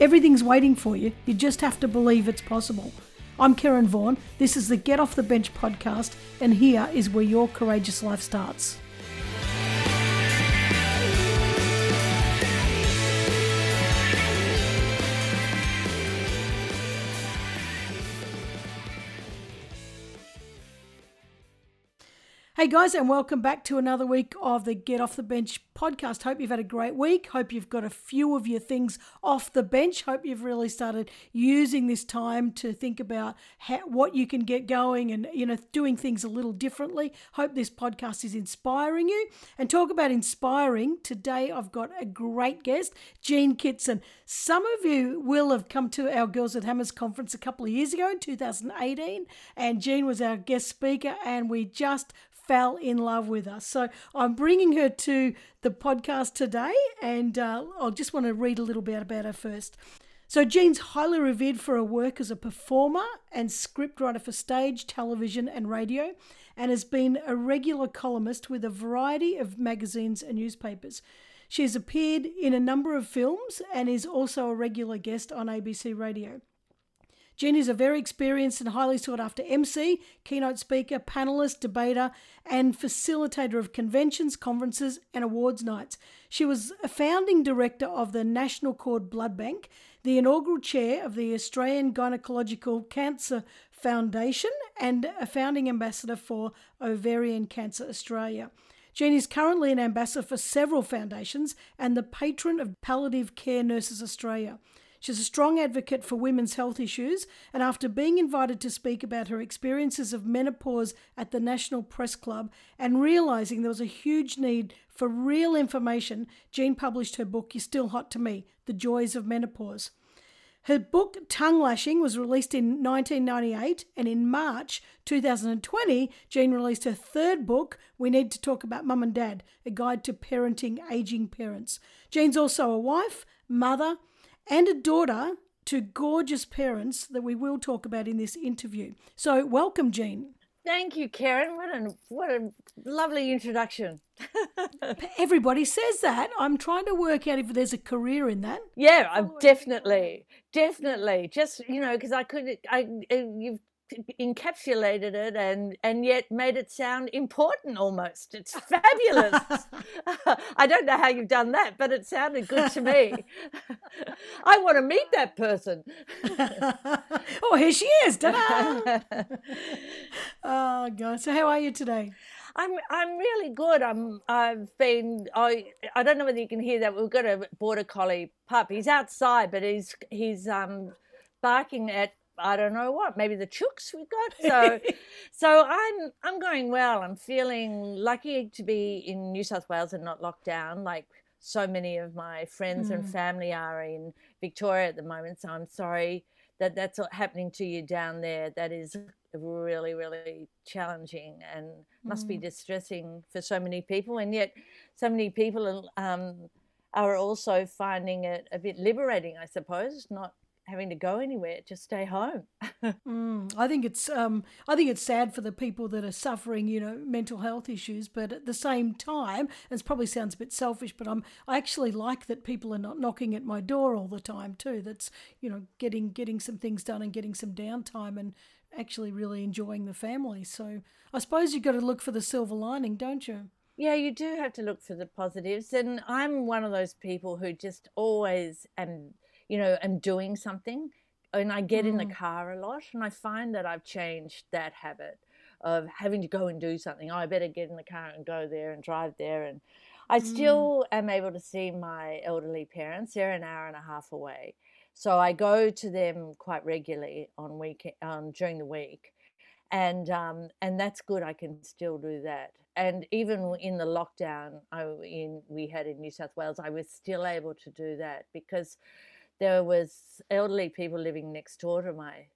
Everything's waiting for you. You just have to believe it's possible. I'm Karen Vaughan. This is the Get Off the Bench podcast, and here is where your courageous life starts. Hey guys, and welcome back to another week of the Get Off the Bench podcast. Hope you've had a great week. Hope you've got a few of your things off the bench. Hope you've really started using this time to think about how, what you can get going and you know doing things a little differently. Hope this podcast is inspiring you. And talk about inspiring. Today I've got a great guest, Jean Kitson. Some of you will have come to our Girls at Hammers conference a couple of years ago in 2018, and Jean was our guest speaker, and we just fell in love with us. So I'm bringing her to the podcast today, and uh, I just want to read a little bit about her first. So, Jean's highly revered for her work as a performer and scriptwriter for stage, television, and radio, and has been a regular columnist with a variety of magazines and newspapers. She has appeared in a number of films and is also a regular guest on ABC Radio. Jean is a very experienced and highly sought after MC, keynote speaker, panelist, debater, and facilitator of conventions, conferences, and awards nights. She was a founding director of the National Cord Blood Bank, the inaugural chair of the Australian Gynecological Cancer Foundation, and a founding ambassador for Ovarian Cancer Australia. Jean is currently an ambassador for several foundations and the patron of Palliative Care Nurses Australia. She's a strong advocate for women's health issues, and after being invited to speak about her experiences of menopause at the National Press Club and realizing there was a huge need for real information, Jean published her book, You're Still Hot to Me The Joys of Menopause. Her book, Tongue Lashing, was released in 1998, and in March 2020, Jean released her third book, We Need to Talk About Mum and Dad A Guide to Parenting Aging Parents. Jean's also a wife, mother, and a daughter to gorgeous parents that we will talk about in this interview. So, welcome, Jean. Thank you, Karen. What a what a lovely introduction. Everybody says that. I'm trying to work out if there's a career in that. Yeah, I'm definitely, definitely. Just you know, because I could, I you've encapsulated it and and yet made it sound important almost. It's fabulous. I don't know how you've done that but it sounded good to me. I want to meet that person. Oh here she is. Oh god. So how are you today? I'm I'm really good. I'm I've been I I don't know whether you can hear that. We've got a border collie pup. He's outside, but he's he's um barking at I don't know what, maybe the chooks we've got. So, so I'm I'm going well. I'm feeling lucky to be in New South Wales and not locked down like so many of my friends mm. and family are in Victoria at the moment. So I'm sorry that that's happening to you down there. That is really really challenging and must mm. be distressing for so many people. And yet, so many people um, are also finding it a bit liberating, I suppose, not having to go anywhere, just stay home. mm, I think it's um, I think it's sad for the people that are suffering, you know, mental health issues. But at the same time, it probably sounds a bit selfish, but I'm I actually like that people are not knocking at my door all the time too. That's you know getting getting some things done and getting some downtime and actually really enjoying the family. So I suppose you've got to look for the silver lining, don't you? Yeah, you do have to look for the positives. And I'm one of those people who just always am you know, am doing something. And I get mm. in the mm. car a lot, and I find that I've changed that habit of having to go and do something. Oh, I better get in the car and go there and drive there. And I mm. still am able to see my elderly parents. They're an hour and a half away. So I go to them quite regularly on week um, during the week, and um, and that's good. I can still do that. And even in the lockdown I, in, we had in New South Wales, I was still able to do that because there was elderly people living next door to my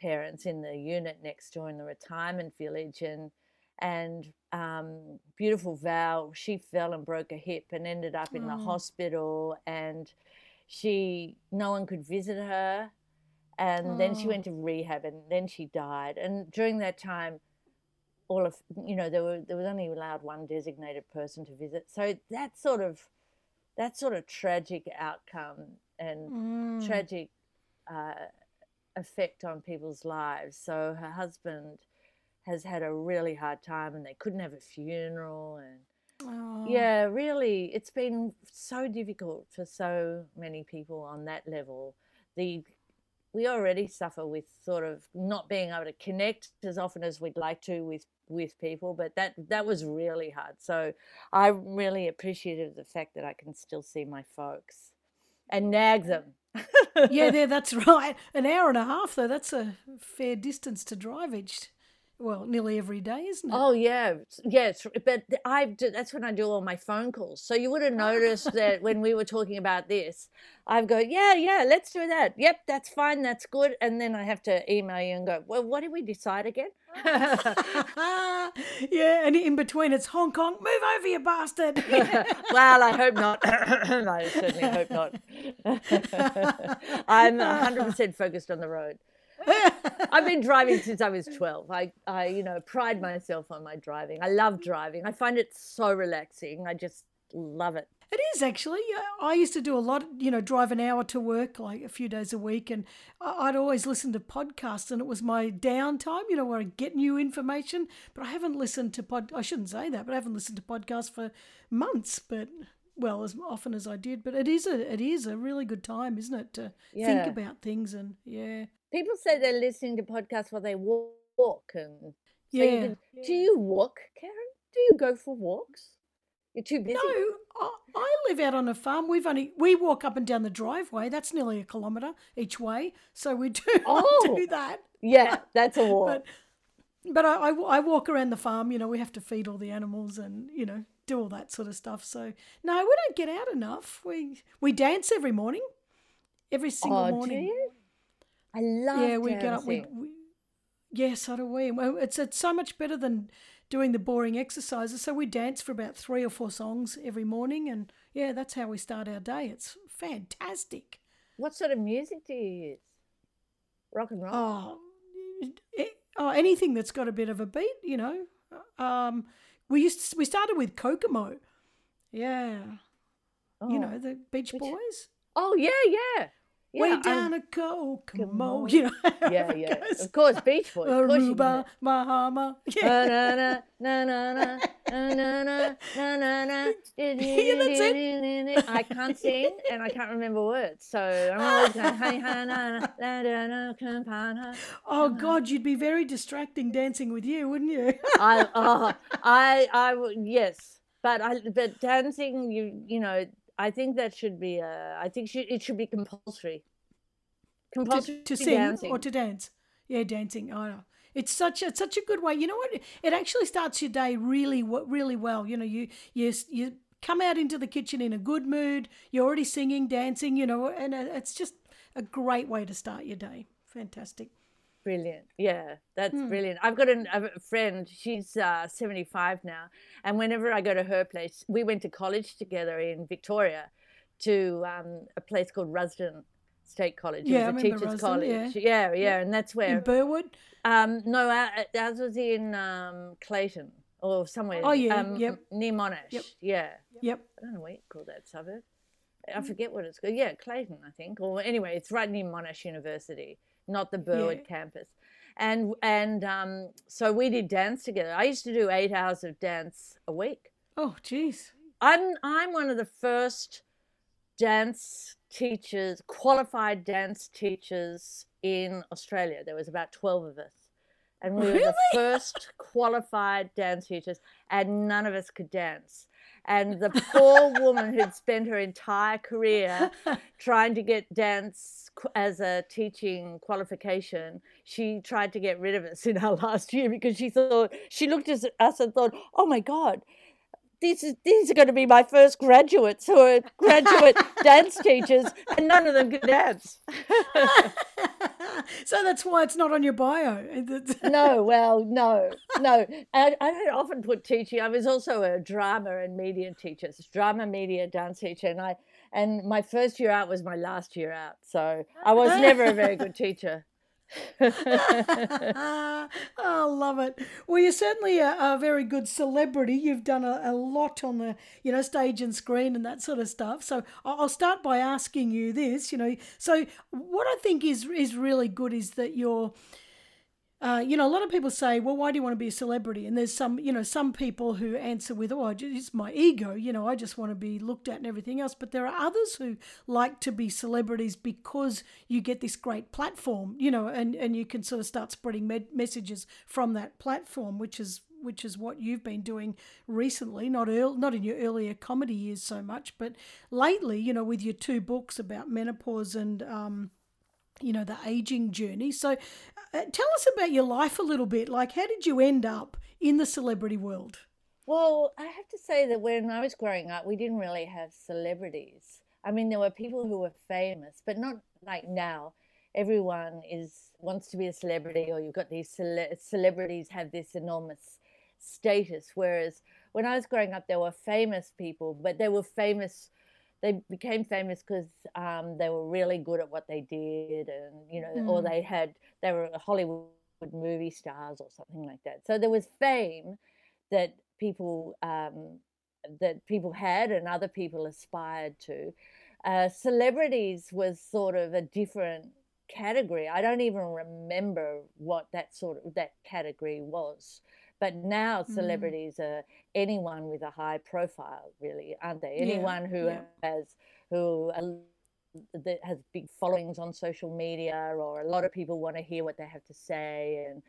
parents in the unit next door in the retirement village and and um, beautiful Val, she fell and broke a hip and ended up in oh. the hospital and she no one could visit her and oh. then she went to rehab and then she died and during that time all of you know there were there was only allowed one designated person to visit so that sort of that sort of tragic outcome and mm. tragic uh, effect on people's lives so her husband has had a really hard time and they couldn't have a funeral and oh. yeah really it's been so difficult for so many people on that level the we already suffer with sort of not being able to connect as often as we'd like to with with people but that that was really hard so i really appreciated the fact that i can still see my folks and nag them yeah there that's right. An hour and a half though that's a fair distance to drive each well, nearly every day, isn't it? Oh yeah, yes. But I that's when I do all my phone calls. So you would have oh. noticed that when we were talking about this, I've go, yeah, yeah, let's do that. Yep, that's fine, that's good. And then I have to email you and go, well, what did we decide again? yeah, and in between it's Hong Kong, move over, you bastard. well, I hope not. I certainly hope not. I'm 100% focused on the road. I've been driving since I was 12. I, I, you know, pride myself on my driving. I love driving. I find it so relaxing. I just love it. It is actually. I used to do a lot, you know, drive an hour to work like a few days a week, and I'd always listen to podcasts, and it was my downtime, you know, where I get new information. But I haven't listened to pod. I shouldn't say that, but I haven't listened to podcasts for months. But well, as often as I did. But it is a it is a really good time, isn't it, to yeah. think about things and yeah people say they're listening to podcasts while they walk and so yeah. You can, do you walk karen? Do you go for walks? You're too busy. No I, I live out on a farm. We've only we walk up and down the driveway. That's nearly a kilometre each way. So we do oh, do that. yeah that's a walk. But, but I, I, I walk around the farm you know we have to feed all the animals and you know do all that sort of stuff. So no we don't get out enough. We we dance every morning every single oh, morning I love it. yeah. We get up. We, we yeah, so do we. Well, it's it's so much better than doing the boring exercises. So we dance for about three or four songs every morning, and yeah, that's how we start our day. It's fantastic. What sort of music do you use? Rock and roll. Oh, it, oh, anything that's got a bit of a beat, you know. Um, we used to, we started with Kokomo. Yeah. Oh, you know the Beach which, Boys. Oh yeah, yeah yeah, way down I'm, a Kokomo. You know, yeah, yeah. Goes, of course, Beach Boys. Aruba, Mahama. I can't sing and I can't remember words, so I'm always going. Hey, ha, oh God, you'd be very distracting dancing with you, wouldn't you? I, oh, I, I, yes, but I, but dancing, you, you know, I think that should be. Uh, I think it should be compulsory. Compulsory to, to sing dancing. or to dance. Yeah, dancing. I know. It's such a such a good way. You know what? It actually starts your day really really well. You know, you you you come out into the kitchen in a good mood. You're already singing, dancing. You know, and it's just a great way to start your day. Fantastic. Brilliant. Yeah, that's mm. brilliant. I've got a, a friend, she's uh, 75 now. And whenever I go to her place, we went to college together in Victoria to um, a place called Rusden State College. Yeah, it was a teacher's Rusden, college. Yeah. yeah. yeah, And that's where. In Burwood? Um, no, ours was in um, Clayton or somewhere. Oh, yeah. Um, yep. Near Monash. Yep. Yeah. Yep. I don't know what you call that suburb. I forget what it's called. Yeah, Clayton, I think. Or anyway, it's right near Monash University not the Burwood yeah. campus. And and um, so we did dance together. I used to do eight hours of dance a week. Oh, geez. I'm I'm one of the first dance teachers, qualified dance teachers in Australia. There was about twelve of us. And we really? were the first qualified dance teachers, and none of us could dance. And the poor woman who'd spent her entire career trying to get dance as a teaching qualification, she tried to get rid of us in our last year because she thought, she looked at us and thought, oh my God, these are, these are going to be my first graduates who are graduate dance teachers, and none of them can dance. so that's why it's not on your bio. no, well, no, no. I, I often put teaching. I was also a drama and media teacher, drama, media, dance teacher, and I and my first year out was my last year out. So I was never a very good teacher. I love it. Well, you're certainly a, a very good celebrity. You've done a, a, lot on the, you know, stage and screen and that sort of stuff. So I'll start by asking you this. You know, so what I think is is really good is that you're uh, you know, a lot of people say, well, why do you want to be a celebrity? And there's some, you know, some people who answer with, oh, it's my ego, you know, I just want to be looked at and everything else. But there are others who like to be celebrities because you get this great platform, you know, and, and you can sort of start spreading med- messages from that platform, which is which is what you've been doing recently, not early, not in your earlier comedy years so much, but lately, you know, with your two books about menopause and um, you know the aging journey so Uh, tell us about your life a little bit. Like how did you end up in the celebrity world? Well i have to say that when i was growing up we didn't really have celebrities. I mean there were people who were famous but not like now. Everyone is wants to be a celebrity or you've got these cele- celebrities have this enormous status. Whereas when i was growing up there were famous people but they were famous they became famous because um, they were really good at what they did, and you know, mm. or they had they were Hollywood movie stars or something like that. So there was fame that people um, that people had and other people aspired to. Uh, celebrities was sort of a different category. I don't even remember what that sort of that category was. But now mm. celebrities are anyone with a high profile, really, aren't they? Anyone yeah. who yeah. has who that has big followings on social media, or a lot of people want to hear what they have to say, and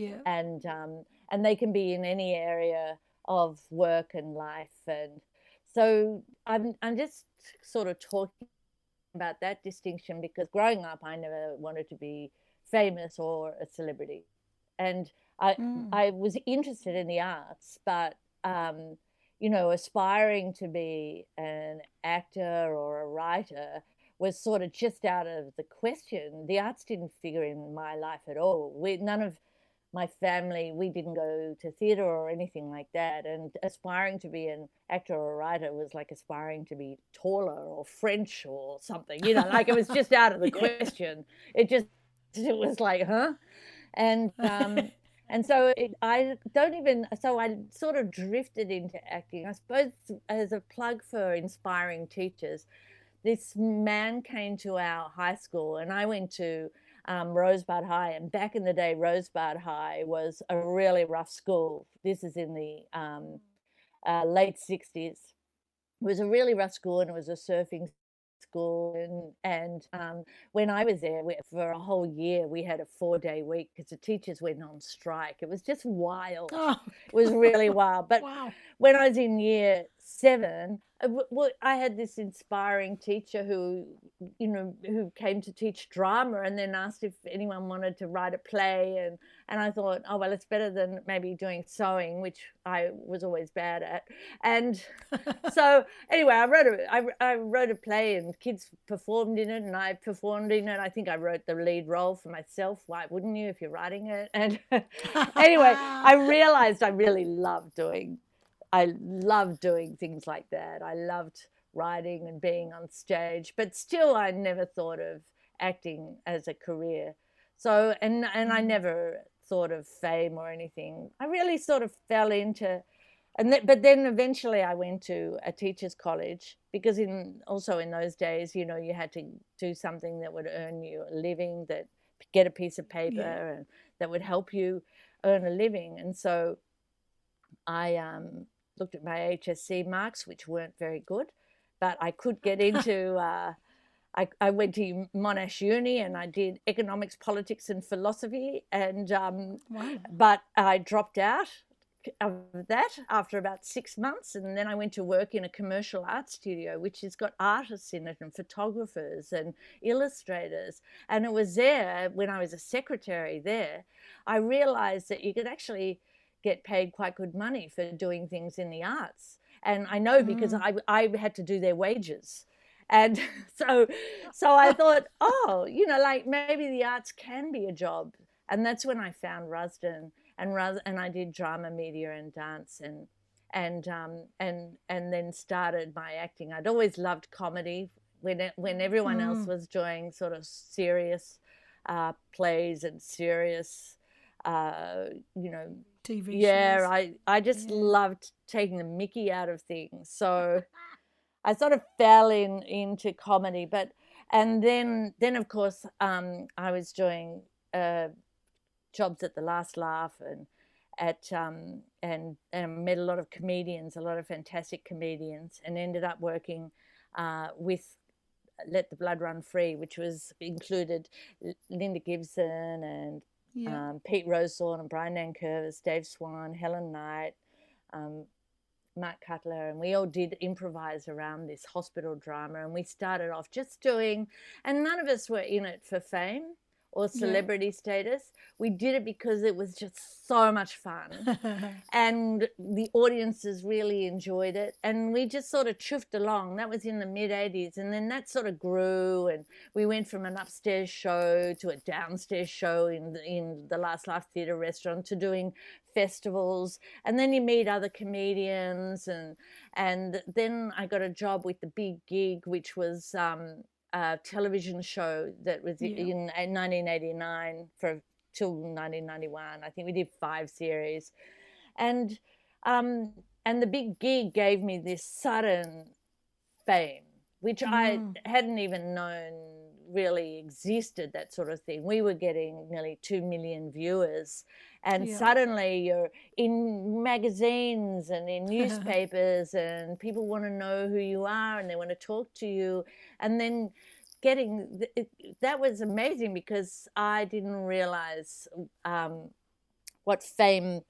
yeah. and um, and they can be in any area of work and life, and so I'm I'm just sort of talking about that distinction because growing up, I never wanted to be famous or a celebrity, and I mm. I was interested in the arts, but um, you know, aspiring to be an actor or a writer was sort of just out of the question. The arts didn't figure in my life at all. We none of my family we didn't go to theater or anything like that and aspiring to be an actor or a writer was like aspiring to be taller or french or something you know like it was just out of the question it just it was like huh and um and so it, I don't even, so I sort of drifted into acting. I suppose as a plug for inspiring teachers, this man came to our high school and I went to um, Rosebud High. And back in the day, Rosebud High was a really rough school. This is in the um, uh, late 60s. It was a really rough school and it was a surfing school and and um, when I was there we, for a whole year we had a four day week because the teachers went on strike it was just wild oh. it was really wild but wow. when I was in year seven uh, I had this inspiring teacher who, you know, who came to teach drama and then asked if anyone wanted to write a play. And, and I thought, oh, well, it's better than maybe doing sewing, which I was always bad at. And so, anyway, I wrote, a, I, I wrote a play and kids performed in it and I performed in it. I think I wrote the lead role for myself. Why wouldn't you if you're writing it? And anyway, I realized I really loved doing I loved doing things like that. I loved writing and being on stage, but still, I never thought of acting as a career. So, and and I mm. never thought of fame or anything. I really sort of fell into, and th- but then eventually I went to a teachers' college because in also in those days, you know, you had to do something that would earn you a living, that get a piece of paper, yeah. and that would help you earn a living. And so, I um looked at my HSC marks, which weren't very good, but I could get into. Uh, I, I, went to Monash Uni and I did economics, politics, and philosophy, and um, wow. but I dropped out of that after about six months, and then I went to work in a commercial art studio, which has got artists in it and photographers and illustrators. And it was there when I was a secretary there, I realized that you could actually get paid quite good money for doing things in the arts. and I know because I I had to do their wages. And so, so I thought, oh, you know, like maybe the arts can be a job, and that's when I found Rusden, and Rus- and I did drama, media, and dance, and and um, and and then started my acting. I'd always loved comedy when when everyone mm. else was doing sort of serious uh, plays and serious, uh, you know, TV. Yeah, shows. I I just yeah. loved taking the Mickey out of things. So I sort of fell in into comedy, but and then then of course um, I was doing uh, jobs at the Last Laugh and at um, and, and met a lot of comedians, a lot of fantastic comedians, and ended up working uh, with Let the Blood Run Free, which was included Lynda Gibson and yeah. um, Pete Rowsthorn and Brian Nankervis, Dave Swann, Helen Knight, um, Mark Cutler, and we all did improvise around this hospital drama. And we started off just doing, and none of us were in it for fame or celebrity yeah. status. We did it because it was just so much fun. and the audiences really enjoyed it. And we just sort of chuffed along. That was in the mid 80s. And then that sort of grew. And we went from an upstairs show to a downstairs show in the, in the Last Laugh Theatre restaurant to doing festivals. And then you meet other comedians. And, and then I got a job with the big gig, which was um, a television show that was yeah. in 1989 for till 1991. I think we did five series, and um, and the big gig gave me this sudden fame, which mm. I hadn't even known really existed. That sort of thing. We were getting nearly two million viewers, and yeah. suddenly you're in magazines and in newspapers and people want to know who you are and they want to talk to you and then getting that was amazing because i didn't realize um, what fame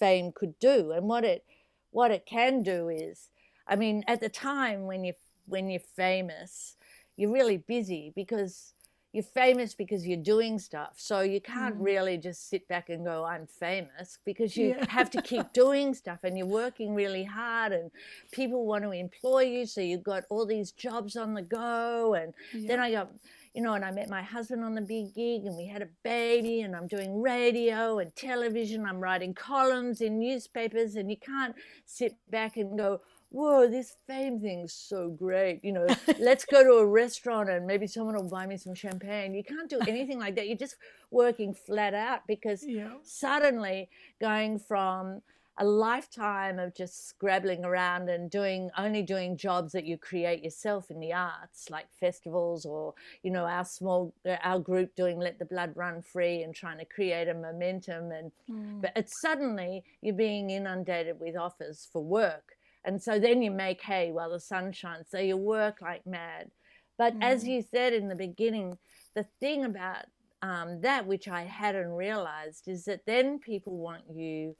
fame could do. And what it what it can do is i mean at the time when you when you're famous you're really busy because you're famous because you're doing stuff. So you can't mm. really just sit back and go, I'm famous, because you yeah. have to keep doing stuff and you're working really hard and people want to employ you. So you've got all these jobs on the go. And yeah. then I got, you know, and I met my husband on the big gig and we had a baby and I'm doing radio and television. I'm writing columns in newspapers and you can't sit back and go, whoa, this fame thing's so great. You know, let's go to a restaurant and maybe someone will buy me some champagne. You can't do anything like that. You're just working flat out because yeah. suddenly going from a lifetime of just scrabbling around and doing only doing jobs that you create yourself in the arts like festivals or you know our small our group doing let the blood run free and trying to create a momentum and mm. but it's suddenly you're being inundated with offers for work and so then you make hay while the sun shines. So you work like mad. But mm. as you said in the beginning, the thing about um, that which I hadn't realized is that then people want you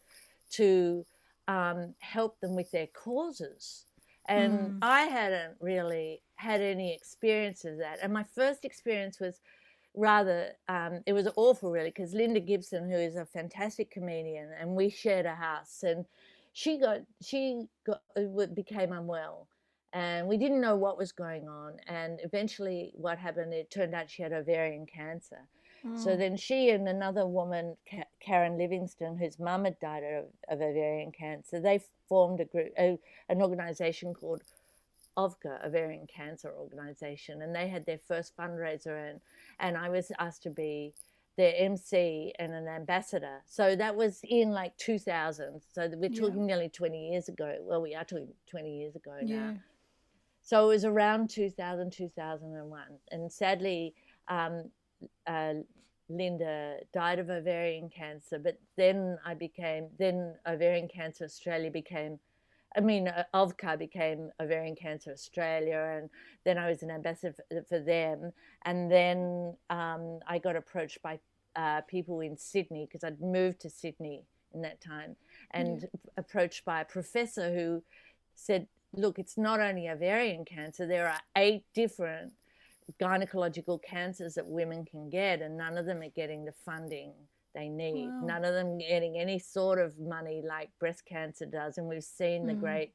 to um, help them with their causes. And mm. I hadn't really had any experience of that. And my first experience was rather, um, it was awful really, because Lynda Gibson, who is a fantastic comedian, and we shared a house. And she got she got uh, became unwell and we didn't know what was going on and eventually what happened it turned out she had ovarian cancer mm. so then she and another woman karen livingston whose mum had died of, of, ovarian cancer they formed a group a, an organization called ovca ovarian cancer organization and they had their first fundraiser and and i was asked to be their MC and an ambassador. So that was in like 2000. So we're talking yeah. nearly 20 years ago. Well, we are talking 20 years ago now. Yeah. So it was around 2000, 2001. And sadly, um, uh, Lynda died of ovarian cancer. But then I became, then Ovarian Cancer Australia became I mean, uh, OVCA became Ovarian Cancer Australia, and then I was an ambassador for, for them. And then um, I got approached by uh, people in Sydney because I'd moved to Sydney in that time and approached by a professor who said, Look, it's not only ovarian cancer, there are eight different gynecological cancers that women can get, and none of them are getting the funding they need. Wow. None of them getting any sort of money like breast cancer does. And we've seen mm. the great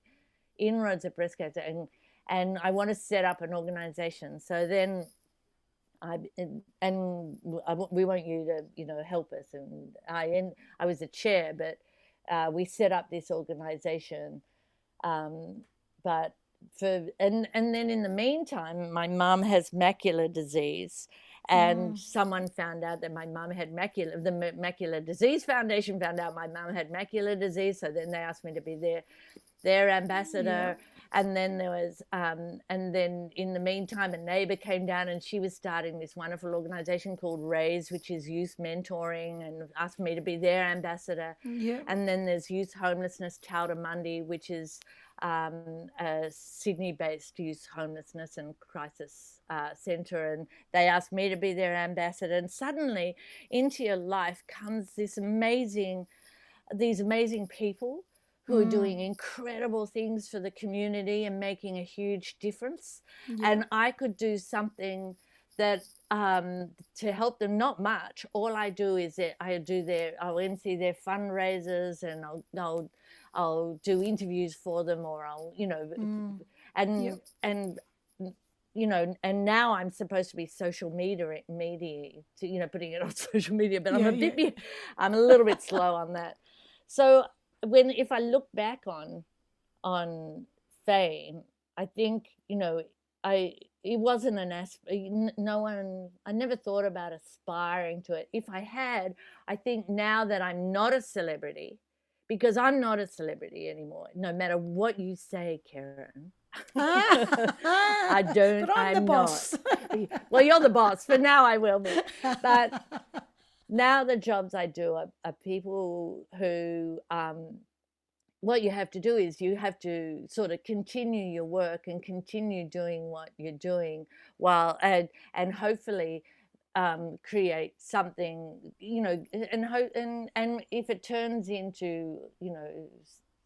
inroads of breast cancer, and and I want to set up an organization. So then I and we want you to you know help us. And I and I was a chair but uh, we set up this organization um, but for and and then in the meantime my mom has macular disease. And mm. someone found out that my mom had macular the macular disease foundation found out my mom had macular disease. So then they asked me to be their their ambassador. Yeah and then there was um, and then in the meantime a neighbor came down and she was starting this wonderful organization called raise which is youth mentoring and asked me to be their ambassador yeah. and then there's youth homelessness Taldumande which is um, a Sydney-based youth homelessness and crisis uh, centre, and they asked me to be their ambassador. And suddenly, into your life comes this amazing, these amazing people who mm. are doing incredible things for the community and making a huge difference. Yeah. And I could do something that um, to help them, not much. All I do is that I do their, I'll MC their fundraisers and I'll, I'll, I'll do interviews for them or I'll, you know, mm. and, yep. and, you know, and now I'm supposed to be social media, media, to, you know, putting it on social media, but I'm a bit, yeah. I'm a little bit slow on that. So when if I look back on on fame, I think you know I it wasn't an asp- uh, no one I never thought about aspiring to it. If I had, I think now that I'm not a celebrity, because I'm not a celebrity anymore. No matter what you say, Karen. I don't. But I'm, I'm the boss. not. well, you're the boss. For now, I will be. But now the jobs I do are, are people who um, what you have to do is you have to sort of continue your work and continue doing what you're doing while and and hopefully um, create something you know and hope and and if it turns into you know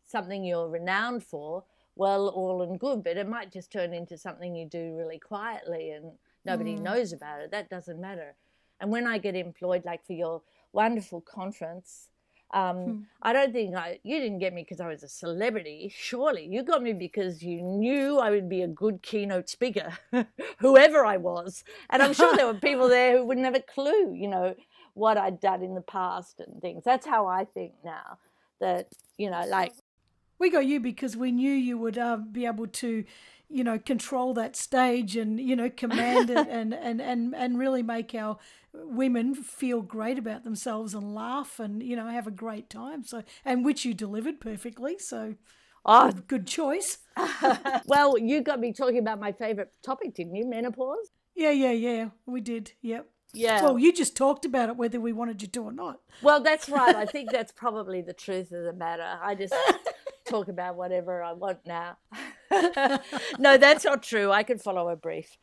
something you're renowned for well all and good but it might just turn into something you do really quietly and nobody mm. knows about it that doesn't matter and when I get employed, like for your wonderful conference, um, hmm. I don't think I, you didn't get me because I was a celebrity. Surely you got me because you knew I would be a good keynote speaker, whoever I was. And I'm sure there were people there who wouldn't have a clue, you know, what I'd done in the past and things. That's how I think now. That you know, like we got you because we knew you would uh, be able to you know control that stage and you know command it and and and and really make our women feel great about themselves and laugh and you know have a great time so and which you delivered perfectly so oh good, good choice well you got me talking about my favorite topic didn't you menopause yeah yeah yeah we did yep yeah. Well, you just talked about it whether we wanted you to or not. Well, that's right. I think that's probably the truth of the matter. I just talk about whatever I want now. no, that's not true. I can follow a brief.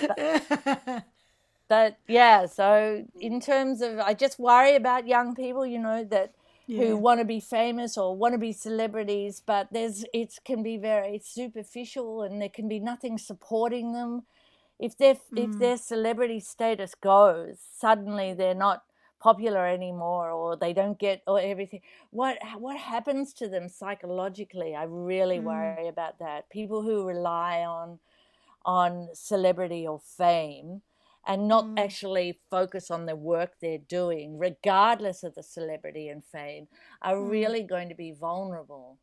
But, but, yeah, so in terms of, I just worry about young people, you know, that yeah. who want to be famous or want to be celebrities, but there's it can be very superficial and there can be nothing supporting them. If their mm. if their celebrity status goes, suddenly they're not popular anymore or they don't get or everything what what happens to them psychologically i really mm. worry about that people who rely on on celebrity or fame and not mm. actually focus on the work they're doing regardless of the celebrity and fame are mm. really going to be vulnerable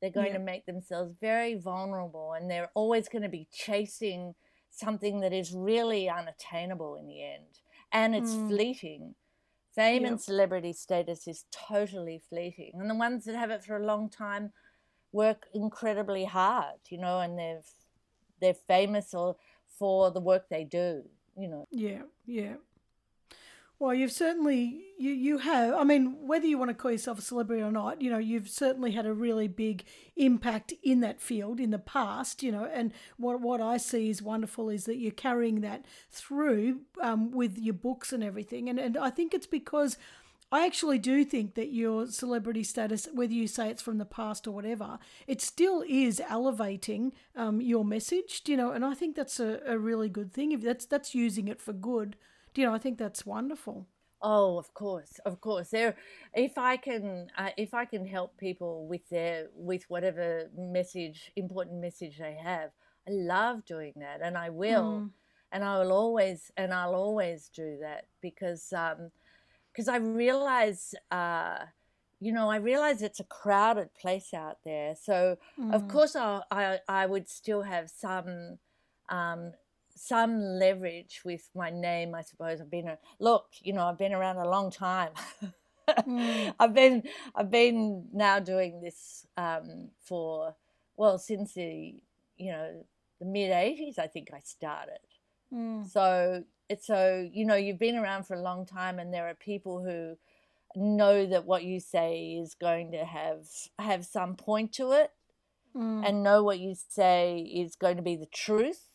they're going yeah. to make themselves very vulnerable and they're always going to be chasing something that is really unattainable in the end and it's mm. fleeting Fame yep. and celebrity status is totally fleeting. And the ones that have it for a long time work incredibly hard, you know, and they've they're famous or for the work they do, you know. Yeah, yeah. Well, you've certainly you you have. I mean, whether you want to call yourself a celebrity or not, you know, you've certainly had a really big impact in that field in the past. You know, and what what I see is wonderful is that you're carrying that through um, with your books and everything. And and I think it's because I actually do think that your celebrity status, whether you say it's from the past or whatever, it still is elevating um, your message. You know, and I think that's a, a really good thing. If that's that's using it for good you know, I think that's wonderful. Oh, of course, of course. There, if I can, uh, if I can help people with their with whatever message, important message they have, I love doing that, and I will, mm. and I will always, and I'll always do that because, um, because I realize, uh, you know, I realize it's a crowded place out there. So mm. of course, I, I I would still have some um, some leverage with my name, I suppose. I've been a look, you know, I've been around a long time. mm. I've been I've been now doing this um, for well since the you know the mid '80s. I think I started. Mm. So it's so you know you've been around for a long time, and there are people who know that what you say is going to have have some point to it, mm. and know what you say is going to be the truth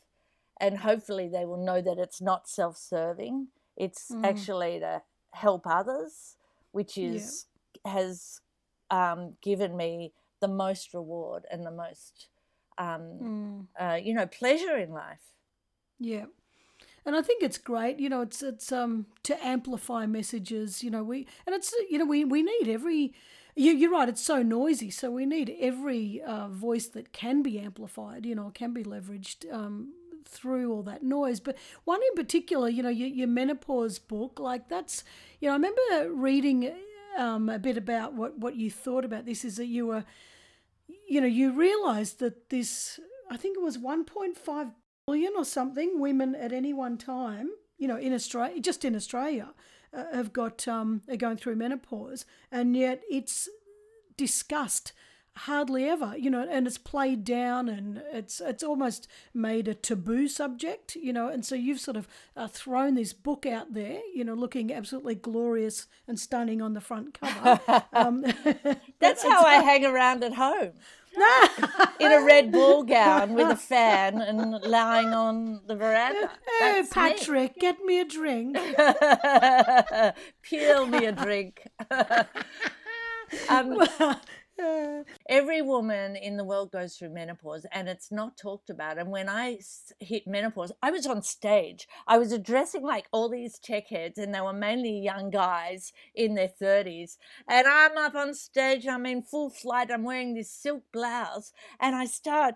and hopefully they will know that it's not self-serving it's mm. actually to help others which is yeah. has um, given me the most reward and the most um, mm. uh, you know pleasure in life yeah and I think it's great. You know, it's it's um to amplify messages. You know, we and it's you know we we need every. You, you're right. It's so noisy, so we need every uh, voice that can be amplified. You know, can be leveraged. Um, through all that noise. But one in particular, you know, your, your menopause book, like that's, you know, I remember reading um, a bit about what, what you thought about this is that you were, you know, you realized that this, I think it was 1.5 billion or something women at any one time, you know, in Australia, just in Australia, uh, have got, um, are going through menopause. And yet it's discussed hardly ever, you know, and it's played down and it's it's almost made a taboo subject, you know, and so you've sort of uh, thrown this book out there, you know, looking absolutely glorious and stunning on the front cover. Um, That's how I hang around at home. in a red ball gown with a fan and lying on the veranda. Hey, Patrick, me. get me a drink. Peel me a drink. um, Every woman in the world goes through menopause and it's not talked about. And when I hit menopause, I was on stage. I was addressing like all these tech heads, and they were mainly young guys in their 30s. And I'm up on stage, I'm in full flight, I'm wearing this silk blouse, and I start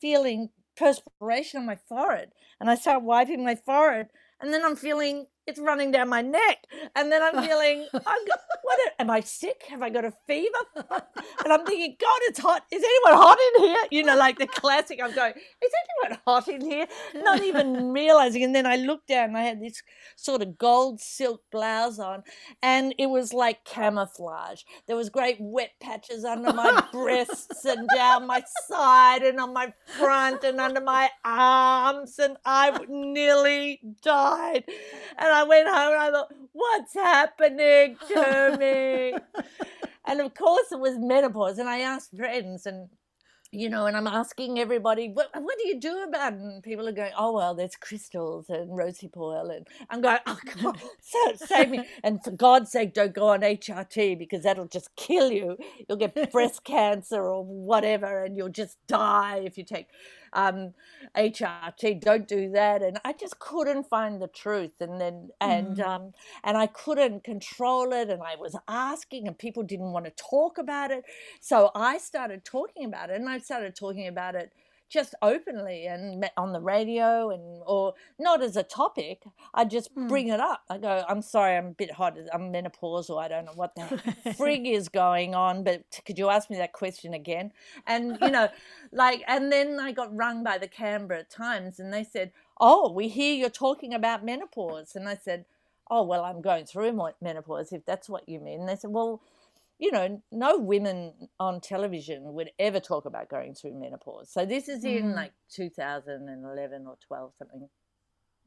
feeling perspiration on my forehead. And I start wiping my forehead, and then I'm feeling it's running down my neck. And then I'm feeling, I'm, what am I sick? Have I got a fever? And I'm thinking, God, it's hot. Is anyone hot in here? You know, like the classic. I'm going, is anyone hot in here? Not even realizing. And then I looked down and I had this sort of gold silk blouse on and it was like camouflage. There was great wet patches under my breasts and down my side and on my front and under my arms. And I nearly died. And I went home and I thought, what's happening to me? and of course, it was menopause. And I asked friends, and you know, and I'm asking everybody, what, what do you do about it? And people are going, oh, well, there's crystals and rosehip oil. And I'm going, oh, come on, save me. And for God's sake, don't go on HRT because that'll just kill you. You'll get breast cancer or whatever, and you'll just die if you take um, HRT, don't do that. And I just couldn't find the truth. And then, and, mm. um, and I couldn't control it. And I was asking, and people didn't want to talk about it. So I started talking about it, and I started talking about it just openly and on the radio and or not as a topic. I just mm. bring it up. I go i'm sorry i'm a bit hot i'm menopausal i don't know what the frig is going on but could you ask me that question again? And you know like and then i got rung by the canberra times and they said oh we hear you're talking about menopause. And i said oh well i'm going through menopause if that's what you mean. And they said well you know, no women on television would ever talk about going through menopause. So this is in mm. like 2011 or 12 something.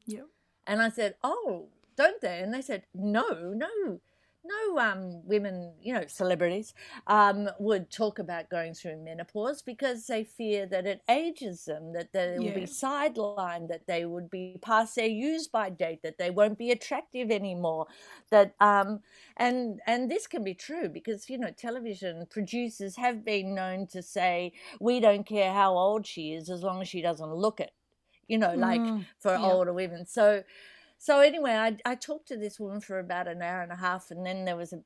Yeah. And I said, "Oh, don't they?" And they said, "No, no no um, women, you know, celebrities um, would talk about going through menopause because they fear that it ages them, that they will be sidelined, that they would be past their use by date, that they won't be attractive anymore. That um, and and this can be true because you know television producers have been known to say we don't care how old she is as long as she doesn't look it, you know, like mm, for yeah. older women. So so anyway, I, I talked to this woman for about an hour and a half, and then there was a,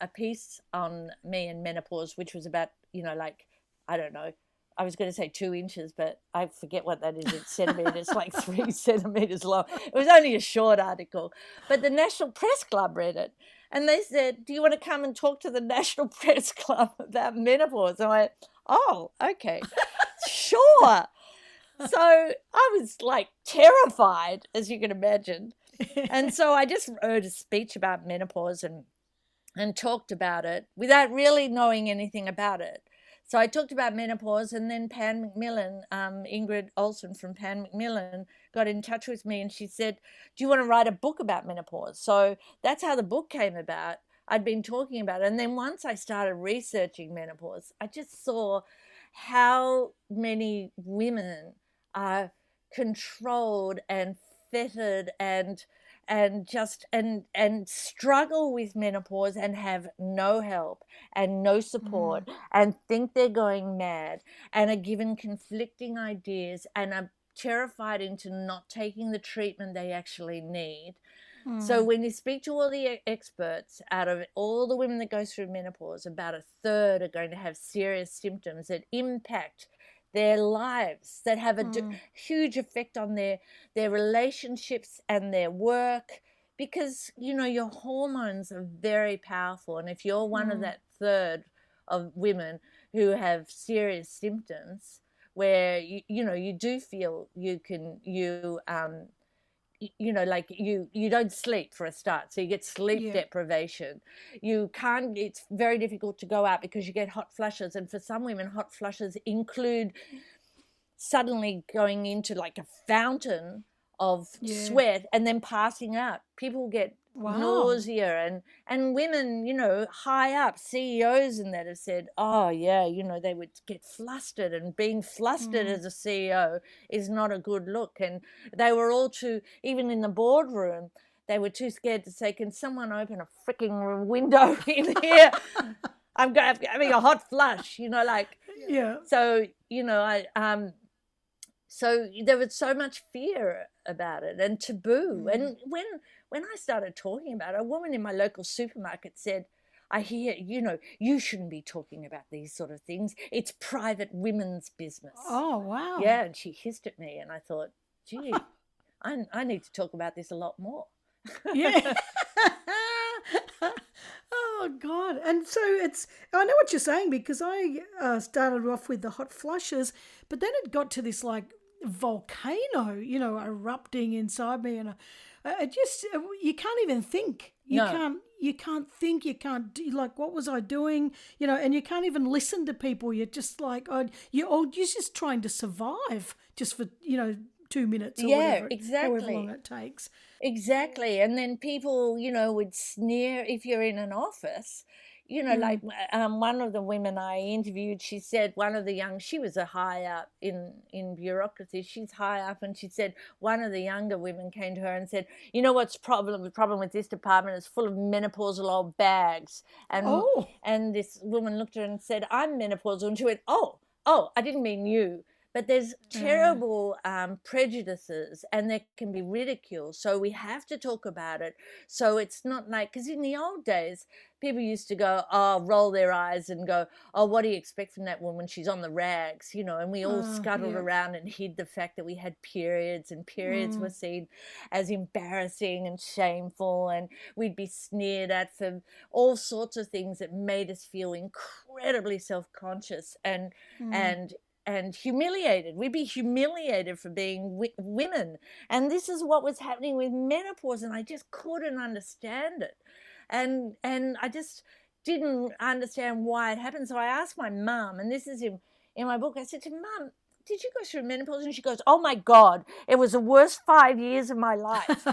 a piece on me and menopause, which was about you know like I don't know. I was going to say two inches, but I forget what that is in centimeters, like three centimeters long. It was only a short article. But the National Press Club read it. And they said, Do you want to come and talk to the National Press Club about menopause? And I went, Oh, okay, sure. So I was like terrified, as you can imagine. And so I just wrote a speech about menopause and and talked about it without really knowing anything about it. So I talked about menopause, and then Pan Macmillan, um, Ingrid Olson from Pan Macmillan, got in touch with me and she said, Do you want to write a book about menopause? So that's how the book came about. I'd been talking about it. And then once I started researching menopause, I just saw how many women are controlled and fettered and and just and and struggle with menopause and have no help and no support mm. and think they're going mad and are given conflicting ideas and are terrified into not taking the treatment they actually need mm. so when you speak to all the experts out of all the women that go through menopause about a third are going to have serious symptoms that impact their lives that have a mm. huge effect on their their relationships and their work because you know your hormones are very powerful and if you're one mm. of that third of women who have serious symptoms where you, you know you do feel you can you um you know like you you don't sleep for a start so you get sleep yeah. deprivation you can't it's very difficult to go out because you get hot flushes and for some women hot flushes include suddenly going into like a fountain of yeah. sweat and then passing out people get wow. nausea and and women you know high up ceos and that have said oh yeah you know they would get flustered and being flustered mm. as a ceo is not a good look and they were all too even in the boardroom they were too scared to say can someone open a freaking window in here i'm having a hot flush you know like yeah so you know i um so there was so much fear about it and taboo mm. and when when I started talking about it, a woman in my local supermarket said, I hear, you know, you shouldn't be talking about these sort of things. It's private women's business. Oh, wow. Yeah. And she hissed at me, and I thought, gee, I, I need to talk about this a lot more. yeah. oh, God. And so it's, I know what you're saying because I uh, started off with the hot flushes, but then it got to this like volcano, you know, erupting inside me. And a, I just uh, you can't even think. You no. can't you can't think. You can't do like what was I doing? You know, and you can't even listen to people. You're just like oh, you oh, you're just trying to survive just for you know two minutes or yeah, whatever, exactly. however long it takes. Exactly, and then people you know would sneer if you're in an office you know, mm. like um, one of the women I interviewed, she said one of the young, she was a high up in in bureaucracy. She's high up, and she said one of the younger women came to her and said, "You know what's problem? The problem with this department is full of menopausal old bags." And oh. and this woman looked at her and said, "I'm menopausal," and she went, "Oh, oh, I didn't mean you." But there's mm. terrible um, prejudices and there can be ridicule so we have to talk about it so it's not like because in the old days people used to go oh roll their eyes and go oh what do you expect from that woman she's on the rags you know and we all oh, scuttled yeah. around and hid the fact that we had periods and periods mm. were seen as embarrassing and shameful and we'd be sneered at for all sorts of things that made us feel incredibly self-conscious and mm. and and humiliated. We'd be humiliated for being w- women. And this is what was happening with menopause, and I just couldn't understand it. And and I just didn't understand why it happened. So I asked my mum, and this is in, in my book, I said to mum, did you go through menopause? And she goes, Oh my God, it was the worst five years of my life.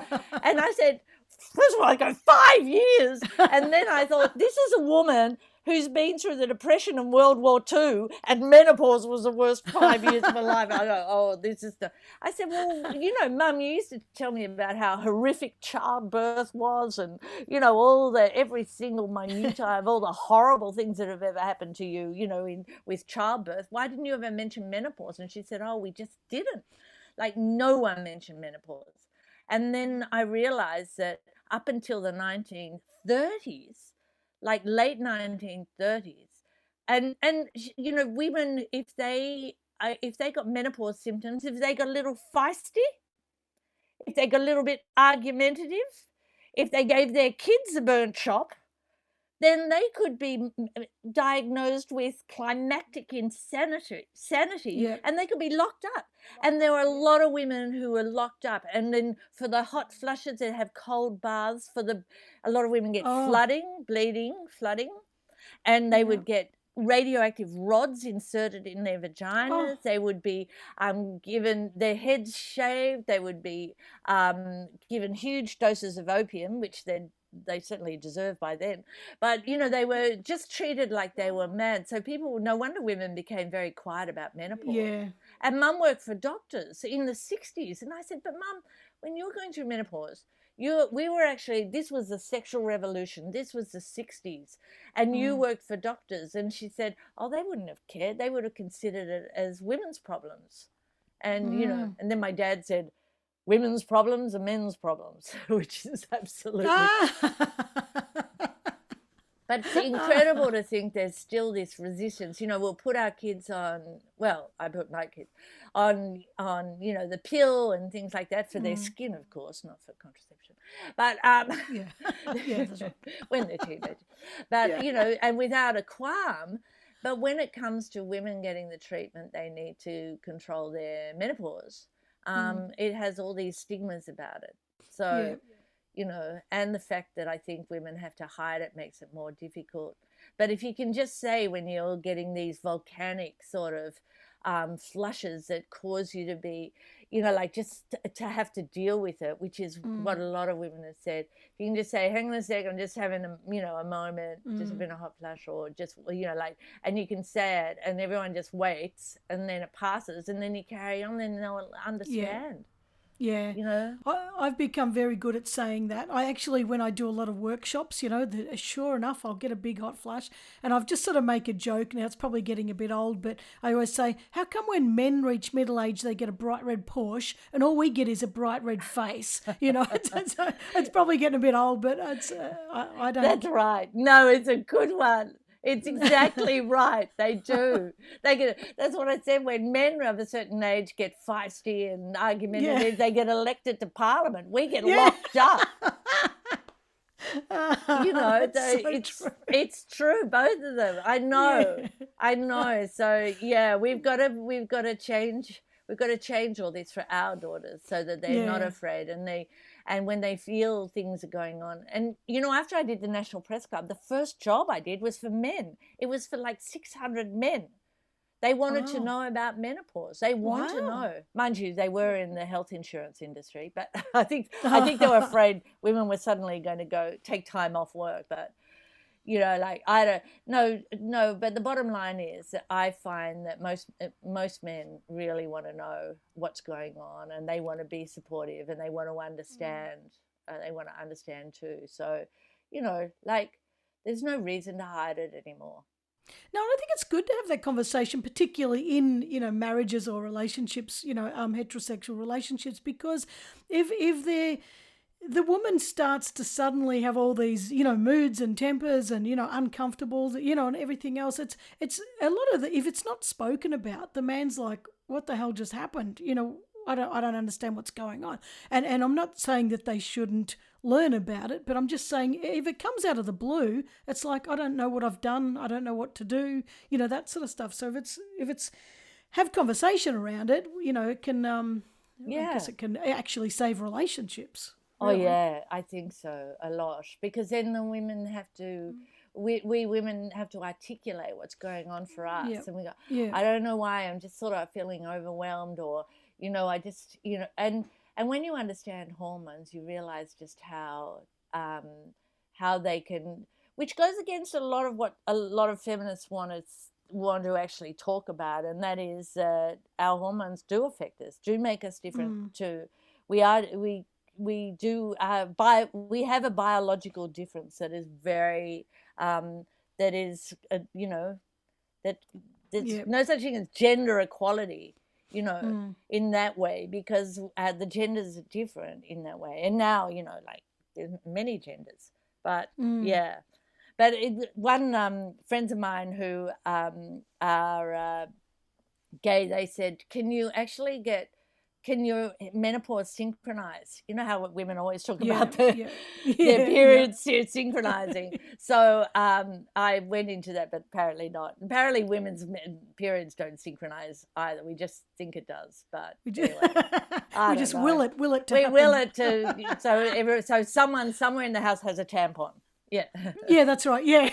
and I said, First of all, I go, Five years. And then I thought, This is a woman who's been through the Depression and World War II, and menopause was the worst five years of my life. I go, oh, this is the. I said, well, you know, Mum, you used to tell me about how horrific childbirth was, and you know, all the every single minutiae of all the horrible things that have ever happened to you, you know, in with childbirth. Why didn't you ever mention menopause? And she said, oh, we just didn't. Like no one mentioned menopause. And then I realized that up until the 1930s, like late 1930s, and and you know women if they if they got menopause symptoms, if they got a little feisty, if they got a little bit argumentative, if they gave their kids a burnt chop, then they could be diagnosed with climacteric insanity sanity Yeah. and they could be locked up and there were a lot of women who were locked up and then for the hot flushes they have cold baths for the a lot of women get Oh. flooding bleeding flooding and they Yeah. would get radioactive rods inserted in their vaginas Oh. they would be um, given their heads shaved they would be um, given huge doses of opium which they they certainly deserve by then. But you know they were just treated like they were mad so people no wonder women became very quiet about menopause. Yeah. and mum worked for doctors in the 60s and i said but mum when you were going through menopause you we were actually this was the sexual revolution. This was the 60s and you Mm. worked for doctors. And she said oh they wouldn't have cared. They would have considered it as women's problems. And you know Mm. and then my dad said women's problems and men's problems which is absolutely Ah. but it's incredible to think there's still this resistance. You know, we'll put our kids on. Well, I put my kids on on you know the pill and things like that for their Mm. skin, of course, not for contraception. But um, yeah. Yeah, right. when they're teenagers. But Yeah. you know, and without a qualm. But when it comes to women getting the treatment they need to control their menopause, um, it has all these stigmas about it. So Mm. Yeah. you know, and the fact that I think women have to hide it makes it more difficult. But if you can just say when you're getting these volcanic sort of um, flushes that cause you to be, you know, like just to, to have to deal with it, which is what Mm. a lot of women have said. You can just say, "Hang on a sec, I'm just having a, you know, a moment, just Mm. having a hot flush, or just, you know, like," and you can say it, and everyone just waits, and then it passes, and then you carry on, and they'll understand, Yeah. You know. I, I've become very good at saying that. I actually, when I do a lot of workshops, you know, the, sure enough, I'll get a big hot flush, and I've just sort of make a joke. Now it's probably getting a bit old, but I always say, how come when men reach middle age they get a bright red Porsche, and all we get is a bright red face? You know, it's, it's, it's probably getting a bit old, but it's uh, I, I don't. That's right. No, it's a good one. It's exactly right. They do. They get. That's what I said. When men of a certain age get feisty and argumentative, they get elected to parliament. We get Yeah. locked up. You know, they, so it's true. it's true. Both of them. I know. Yeah. I know. So yeah, we've got to we've got to change. We've got to change all this for our daughters so that they're not afraid and they and when they feel things are going on. And you know, after I did the National Press Club, the first job I did was for men. It was for like 600 men. They wanted to know about menopause. They want to know. Mind you, they were in the health insurance industry, but I think I think they were afraid women were suddenly going to go take time off work. But you know, like I don't no no. But the bottom line is that I find that most uh, most men really want to know what's going on, and they want to be supportive, and they want to understand. and they want to understand too. So, you know, like there's no reason to hide it anymore. No, I think it's good to have that conversation, particularly in you know marriages or relationships, you know, um, heterosexual relationships, because if if they the woman starts to suddenly have all these you know moods and tempers and you know uncomfortable you know and everything else. It's it's a lot of the if it's not spoken about the man's like what the hell just happened? You know I don't I don't understand what's going on. And and I'm not saying that they shouldn't learn about it but I'm just saying if it comes out of the blue it's like I don't know what I've done. I don't know what to do you know that sort of stuff. So if it's if it's have conversation around it you know it can um I Yeah. guess it can actually save relationships Oh really. yeah, I think so a lot because then the women have to, we, we women have to articulate what's going on for us, Yep. and we go, yeah I don't know why I'm just sort of feeling overwhelmed, or you know, I just you know, and and when you understand hormones, you realize just how um, how they can, which goes against a lot of what a lot of feminists want to want to actually talk about, and that is that our hormones do affect us, do make us different. Mm. To we are we we do uh, bi- we have a biological difference that is very um, that is uh, you know that there's Yep. no such thing as gender equality you know, Mm. in that way because uh, the genders are different in that way. And now, you know, like there's many genders, but Mm. yeah. But it, one um, friends of mine who um, are uh, gay, they said, "Can you actually get?" Can your menopause synchronize? You know how women always talk Yeah, about the, yeah. their Yeah, yeah. periods synchronizing. so um, I went into that, but apparently not. Apparently, women's periods don't synchronize either. We just think it does, but We just, anyway, we just know. will it, will it to we will it to so every, so someone somewhere in the house has a tampon. Yeah. Yeah, that's right. Yeah.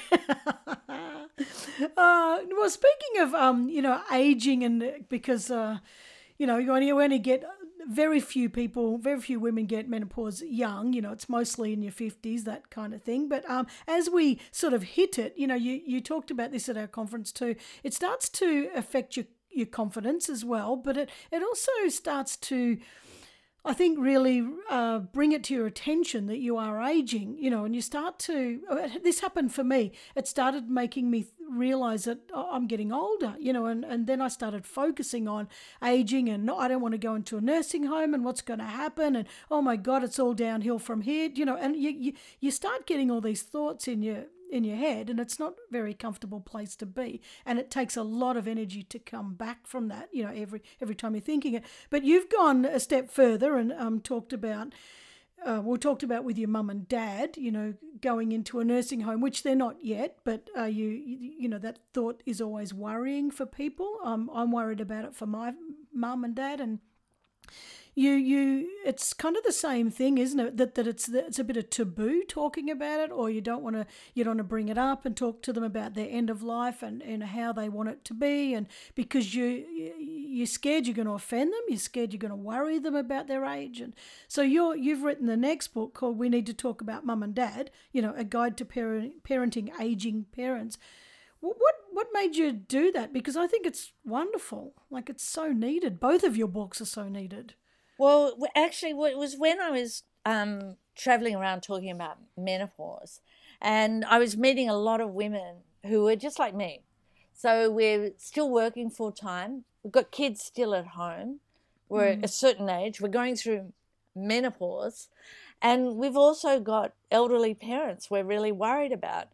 uh, well, speaking of, um, you know, aging and uh, because, uh, you know, you only, you only get very few people, very few women get menopause young. You know, it's mostly in your fifties, that kind of thing. But um, as we sort of hit it, you know, you you talked about this at our conference too. It starts to affect your your confidence as well, but it it also starts to I think really uh, bring it to your attention that you are aging, you know, and you start to. uh, This happened for me. It started making me realize that oh, I'm getting older, you know, and, and then I started focusing on aging and not, I don't want to go into a nursing home and what's going to happen and oh my God, it's all downhill from here, you know, and you, you, you start getting all these thoughts in your in your head and it's not a very comfortable place to be and it takes a lot of energy to come back from that you know every every time you're thinking it but you've gone a step further and um, talked about uh, we talked about with your mum and dad, you know, going into a nursing home, which they're not yet, but uh, you, you, you know, that thought is always worrying for people. Um, I'm worried about it for my mum and dad, and you, you, it's kind of the same thing, isn't it? That that it's it's a bit of taboo talking about it, or you don't want to you don't want to bring it up and talk to them about their end of life and, and how they want it to be, and because you you- you're scared you're going to offend them, you're scared you're going to worry them about their age, and so you're you've written the next book called "We Need to Talk About Mum and Dad," you know, a guide to parent, parenting aging parents. What what made you do that? Because I think it's wonderful. Like it's so needed. Both of your books are so needed. Well, actually, it was when I was um, traveling around talking about menopause, and I was meeting a lot of women who were just like me. So we're still working full time. We've got kids still at home. We're at a certain age. We're going through menopause, and we've also got elderly parents we're really worried about.